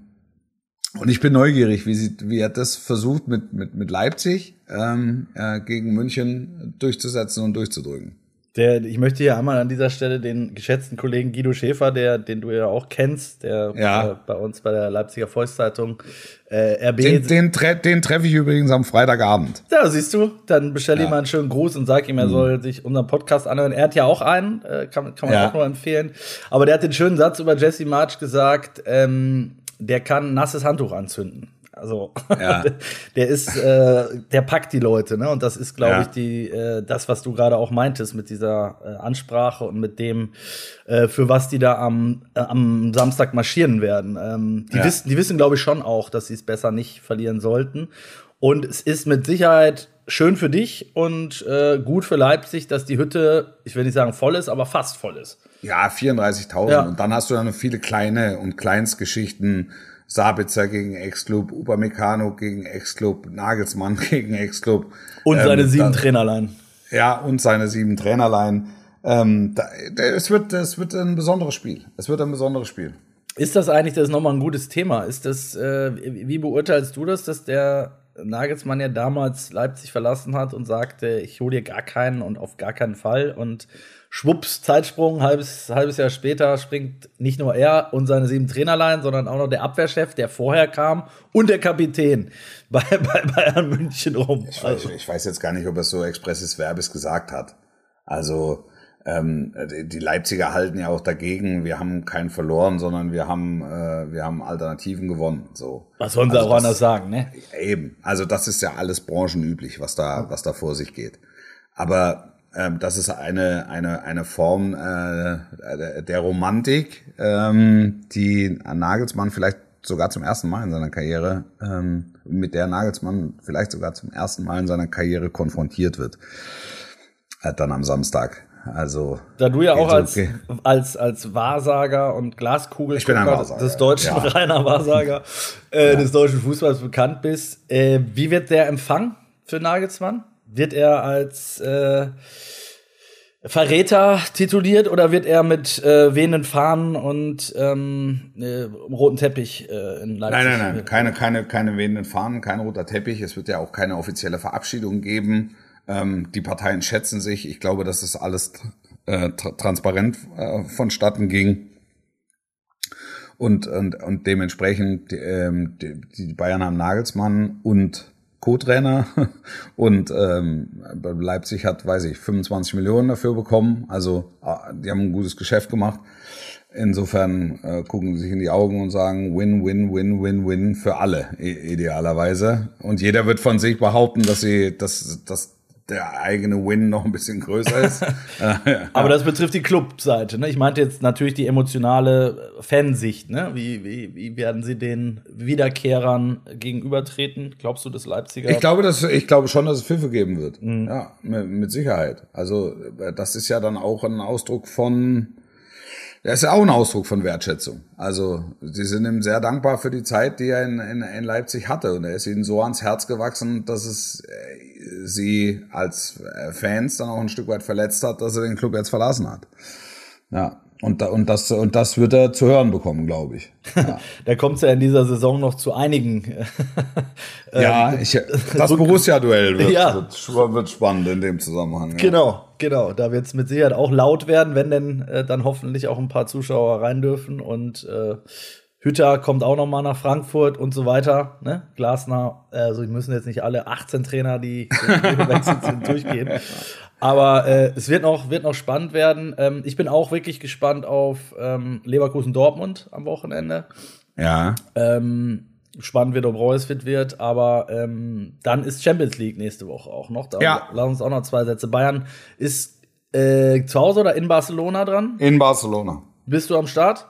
und ich bin neugierig, wie, sie, wie er das versucht mit, mit, mit Leipzig ähm, äh, gegen München durchzusetzen und durchzudrücken. Der, ich möchte hier einmal an dieser Stelle den geschätzten Kollegen Guido Schäfer, der, den du ja auch kennst, der ja. äh, bei uns bei der Leipziger Volkszeitung äh, RB. Den, den, tre den treffe ich übrigens am Freitagabend. Ja, siehst du, dann bestelle ja. ihm mal einen schönen Gruß und sag ihm, er mhm. soll sich unseren Podcast anhören. Er hat ja auch einen, äh, kann, kann man ja. auch nur empfehlen. Aber der hat den schönen Satz über Jesse March gesagt, ähm, der kann nasses Handtuch anzünden. Also ja. der ist, äh, der packt die Leute, ne? Und das ist, glaube ja. ich, die, äh, das, was du gerade auch meintest mit dieser äh, Ansprache und mit dem, äh, für was die da am, äh, am Samstag marschieren werden. Ähm, die ja. wissen, die wissen, glaube ich, schon auch, dass sie es besser nicht verlieren sollten. Und es ist mit Sicherheit schön für dich und äh, gut für Leipzig, dass die Hütte, ich will nicht sagen voll ist, aber fast voll ist. Ja, 34.000. Ja. Und dann hast du dann viele kleine und Kleinstgeschichten. Sabitzer gegen Ex-Club, Upamecano gegen Ex-Club, Nagelsmann gegen Ex-Club. Und ähm, seine sieben da, Trainerlein. Ja, und seine sieben Trainerlein. Ähm, da, es, wird, es wird ein besonderes Spiel. Es wird ein besonderes Spiel. Ist das eigentlich, das ist nochmal ein gutes Thema. Ist das, äh, wie beurteilst du das, dass der Nagelsmann ja damals Leipzig verlassen hat und sagte, ich hole dir gar keinen und auf gar keinen Fall und schwupps, Zeitsprung, halbes, halbes Jahr später springt nicht nur er und seine sieben Trainerlein, sondern auch noch der Abwehrchef, der vorher kam und der Kapitän bei, bei Bayern München rum. Ich, also. ich, ich weiß jetzt gar nicht, ob er so expresses Verbes gesagt hat. Also ähm, die Leipziger halten ja auch dagegen. Wir haben keinen verloren, sondern wir haben, äh, wir haben Alternativen gewonnen. So. Was sollen sie also auch anders sagen, ne? Eben. Also das ist ja alles branchenüblich, was da, was da vor sich geht. Aber ähm, das ist eine eine eine Form äh, der Romantik, ähm, die Nagelsmann vielleicht sogar zum ersten Mal in seiner Karriere, ähm, mit der Nagelsmann vielleicht sogar zum ersten Mal in seiner Karriere konfrontiert wird. Äh, dann am Samstag. Also da du ja auch als, okay. als als Wahrsager und Glaskugel des deutschen ja. reiner Wahrsager äh, ja. des deutschen Fußballs bekannt bist, äh, wie wird der Empfang für Nagelsmann? Wird er als äh, Verräter tituliert oder wird er mit äh, wehenden Fahnen und ähm, äh, roten Teppich äh, in Leipzig? Nein, nein, nein, keine, keine, keine wehenden Fahnen, kein roter Teppich. Es wird ja auch keine offizielle Verabschiedung geben. Ähm, die Parteien schätzen sich. Ich glaube, dass das alles äh, tra transparent äh, vonstatten ging. Und, und, und dementsprechend, ähm, die, die Bayern haben Nagelsmann und Co-Trainer und ähm, Leipzig hat, weiß ich, 25 Millionen dafür bekommen. Also ah, die haben ein gutes Geschäft gemacht. Insofern äh, gucken sie sich in die Augen und sagen Win, Win, Win, Win, Win für alle idealerweise. Und jeder wird von sich behaupten, dass sie, dass, dass der eigene Win noch ein bisschen größer ist. Aber das betrifft die Clubseite. Ne? Ich meinte jetzt natürlich die emotionale Fansicht. Ne? Wie, wie, wie werden sie den Wiederkehrern gegenübertreten? Glaubst du, das Leipziger? Ich glaube, dass, ich glaube schon, dass es Pfiffe geben wird. Mhm. Ja, mit, mit Sicherheit. Also das ist ja dann auch ein Ausdruck von Das ist ja auch ein Ausdruck von Wertschätzung. Also, sie sind ihm sehr dankbar für die Zeit, die er in, in, in Leipzig hatte. Und er ist ihnen so ans Herz gewachsen, dass es äh, sie als äh, Fans dann auch ein Stück weit verletzt hat, dass er den Club jetzt verlassen hat. Ja. Und, da, und, das, und das wird er zu hören bekommen, glaube ich. Ja. da kommt es ja in dieser Saison noch zu einigen. ja, ich, das Borussia-Duell wird, ja. wird, wird, spannend in dem Zusammenhang. Ja. Genau, genau. Da wird es mit Sicherheit auch laut werden, wenn denn äh, dann hoffentlich auch ein paar Zuschauer rein dürfen. Und äh, Hütter kommt auch noch mal nach Frankfurt und so weiter. Ne? Glasner, also die müssen jetzt nicht alle 18 Trainer, die gewechselt sind, durchgehen. Aber äh, es wird noch, wird noch spannend werden. Ähm, ich bin auch wirklich gespannt auf ähm, Leverkusen-Dortmund am Wochenende. Ja. Ähm, spannend wird, ob Reus fit wird. Aber ähm, dann ist Champions League nächste Woche auch noch. Da ja. lass uns auch noch zwei Sätze. Bayern ist äh, zu Hause oder in Barcelona dran? In Barcelona. Bist du am Start?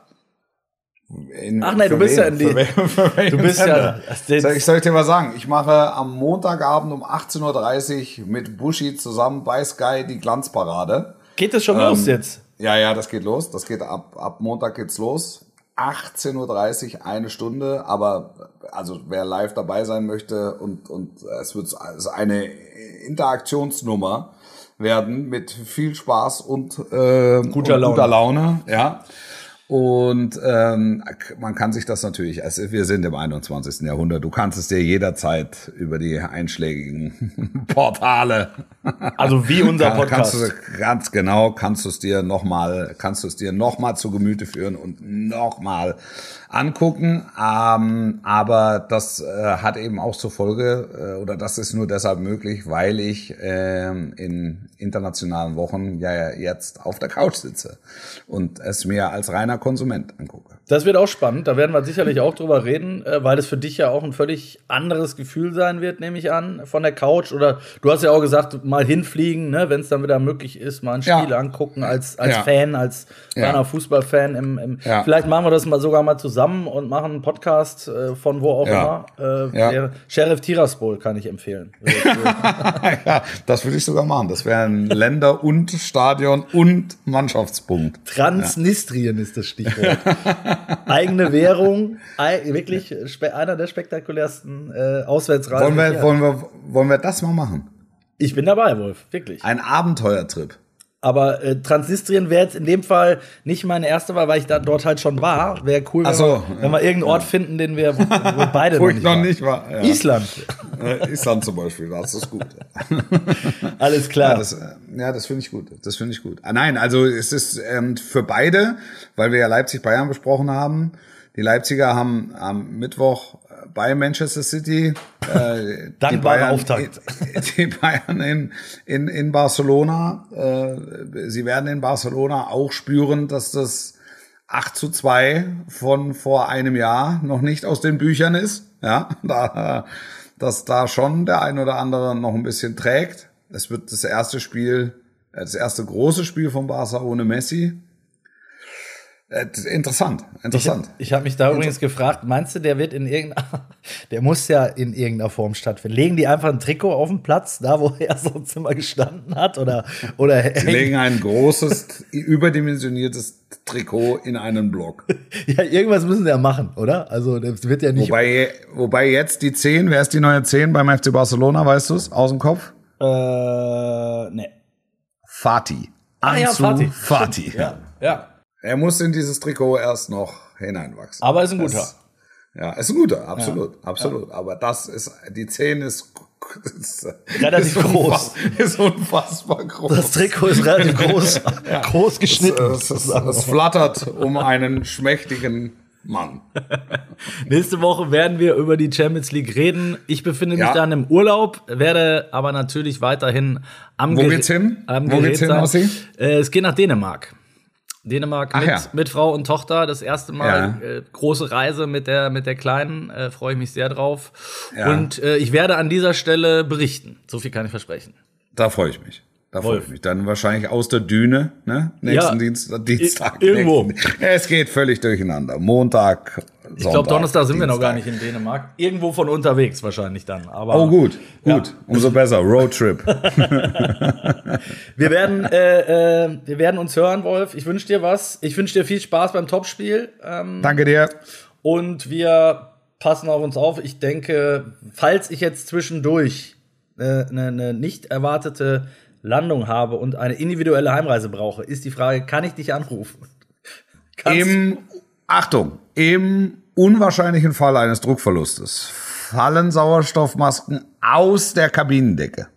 In, Ach nein, du bist wen? ja in die. Für, für, für du bist ja. Soll ich, soll ich dir mal sagen? Ich mache am Montagabend um 18.30 Uhr mit Bushi zusammen bei Sky die Glanzparade. Geht das schon ähm, los jetzt? Ja, ja, das geht los. Das geht ab, ab Montag geht's los. 18.30 Uhr, eine Stunde, aber also wer live dabei sein möchte und, und es wird eine Interaktionsnummer werden mit viel Spaß und, äh, guter, und Laune. guter Laune. Ja. Und ähm, man kann sich das natürlich, also wir sind im 21. Jahrhundert, du kannst es dir jederzeit über die einschlägigen Portale. Also wie unser Podcast. Kannst du, ganz genau, kannst du es dir nochmal, kannst du es dir nochmal zu Gemüte führen und nochmal angucken. Ähm, aber das äh, hat eben auch zur Folge, äh, oder das ist nur deshalb möglich, weil ich äh, in internationalen Wochen ja jetzt auf der Couch sitze und es mir als reiner Konsument angucke. Das wird auch spannend. Da werden wir sicherlich auch drüber reden, äh, weil es für dich ja auch ein völlig anderes Gefühl sein wird, nehme ich an, von der Couch. Oder du hast ja auch gesagt, mal hinfliegen, ne, wenn es dann wieder möglich ist, mal ein Spiel ja. angucken als, als ja. Fan, als kleiner ja. Fußballfan. Im, im Vielleicht machen wir das mal sogar mal zusammen und machen einen Podcast äh, von wo auch immer. Äh, Sheriff Tiraspol kann ich empfehlen. ja, das würde ich sogar machen. Das wäre ein Länder- und Stadion- und Mannschaftspunkt. Transnistrien ist das Stichwort. eigene Währung, wirklich einer der spektakulärsten äh, Auswärtsreisen. Wollen wir, wollen, wir, wollen wir das mal machen? Ich bin dabei, Wolf, wirklich. Ein Abenteuertrip. Aber äh, Transnistrien wäre jetzt in dem Fall nicht meine erste Wahl, weil ich da dort halt schon war. Wäre cool, wenn, so, wir, wenn wir irgendeinen Ort finden, den wir wo, wo beide wo noch, nicht, noch nicht war. Ja. Island. Äh, Island zum Beispiel, das ist gut. Alles klar. Ja, das, ja, das finde ich gut. Das finde ich gut. Ah, nein, also es ist ähm, für beide, weil wir ja Leipzig-Bayern besprochen haben. Die Leipziger haben am Mittwoch bei Manchester City. Äh, Dankbarer Auftakt. Die Bayern in, in, in Barcelona. Äh, sie werden in Barcelona auch spüren, dass das 8 zu 2 von vor einem Jahr noch nicht aus den Büchern ist. Ja, da, dass da schon der ein oder andere noch ein bisschen trägt. Es wird das erste Spiel, äh, das erste große Spiel von Barca ohne Messi. Äh, interessant, interessant. Ich, ich habe mich da übrigens gefragt, meinst du, der wird in irgendeiner, der muss ja in irgendeiner Form stattfinden. Legen die einfach ein Trikot auf den Platz, da wo er sonst immer gestanden hat? Oder, oder Sie legen ein großes, überdimensioniertes Trikot in einen Block. ja, irgendwas müssen sie ja machen, oder? Also, das wird ja nicht. Wobei, wobei jetzt die 10, wer ist die neue 10 beim FC Barcelona, weißt du es? Aus dem Kopf? Äh, ne. Fati. Ah, ja, Fati. Fati. Ja, ja. Er muss in dieses Trikot erst noch hineinwachsen. Aber ist ein guter. Das, ja, ist ein guter, absolut, ja. absolut. Ja. Aber das ist, die 10 ist, ist relativ ist groß. Ist unfassbar groß. Das Trikot ist relativ groß, ja. groß geschnitten. Es, es, es, flattert um einen schmächtigen Mann. Nächste Woche werden wir über die Champions League reden. Ich befinde mich ja. dann im Urlaub, werde aber natürlich weiterhin am Wo geht's hin? Am Wo Gerät geht's hin, Äh, es geht nach Dänemark. Dänemark mit, ja. mit Frau und Tochter. Das erste Mal ja. äh, große Reise mit der, mit der Kleinen. Äh, Freue ich mich sehr drauf. Und äh, ich werde an dieser Stelle berichten. So viel kann ich versprechen. Da freue ich mich. Da freue ich mich. Dann wahrscheinlich aus der Düne, ne? Nächsten ja, Dienstag. Dienstag irgendwo. Nächsten, es geht völlig durcheinander. Montag, Sonntag, Ich glaube, Donnerstag sind Dienstag. wir noch gar nicht in Dänemark. Irgendwo von unterwegs wahrscheinlich dann. Aber, oh, gut, gut. Ja. Umso besser. Roadtrip. wir, werden, äh, äh, wir werden uns hören, Wolf. Ich wünsche dir was. Ich wünsche dir viel Spaß beim Topspiel. Ähm, Danke dir. Und wir passen auf uns auf. Ich denke, falls ich jetzt zwischendurch eine, eine, eine nicht erwartete Landung habe und eine individuelle Heimreise brauche, ist die Frage, kann ich dich anrufen? Kannst Im, Achtung, im unwahrscheinlichen Fall eines Druckverlustes fallen Sauerstoffmasken aus der Kabinendecke.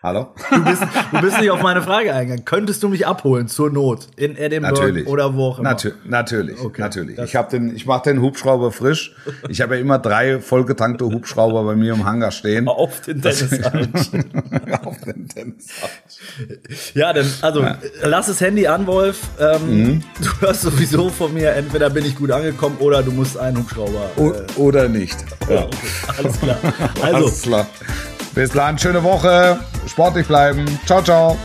Hallo? Du bist, du bist nicht auf meine Frage eingegangen. Könntest du mich abholen zur Not in Edinburgh natürlich. oder wo auch immer? Natu natürlich, okay. natürlich. ich habe den, ich mache den Hubschrauber frisch. Ich habe ja immer drei vollgetankte Hubschrauber bei mir im Hangar stehen. Auf den Tennis Auf den Tennis Ja, dann also ja. lass das Handy an, Wolf. Ähm, mhm. Du hörst sowieso von mir. Entweder bin ich gut angekommen oder du musst einen Hubschrauber. Äh, oder nicht. Ja. Okay. Alles klar. Also. Alles klar. Bis dann, schöne Woche, sportlich bleiben. Ciao, ciao.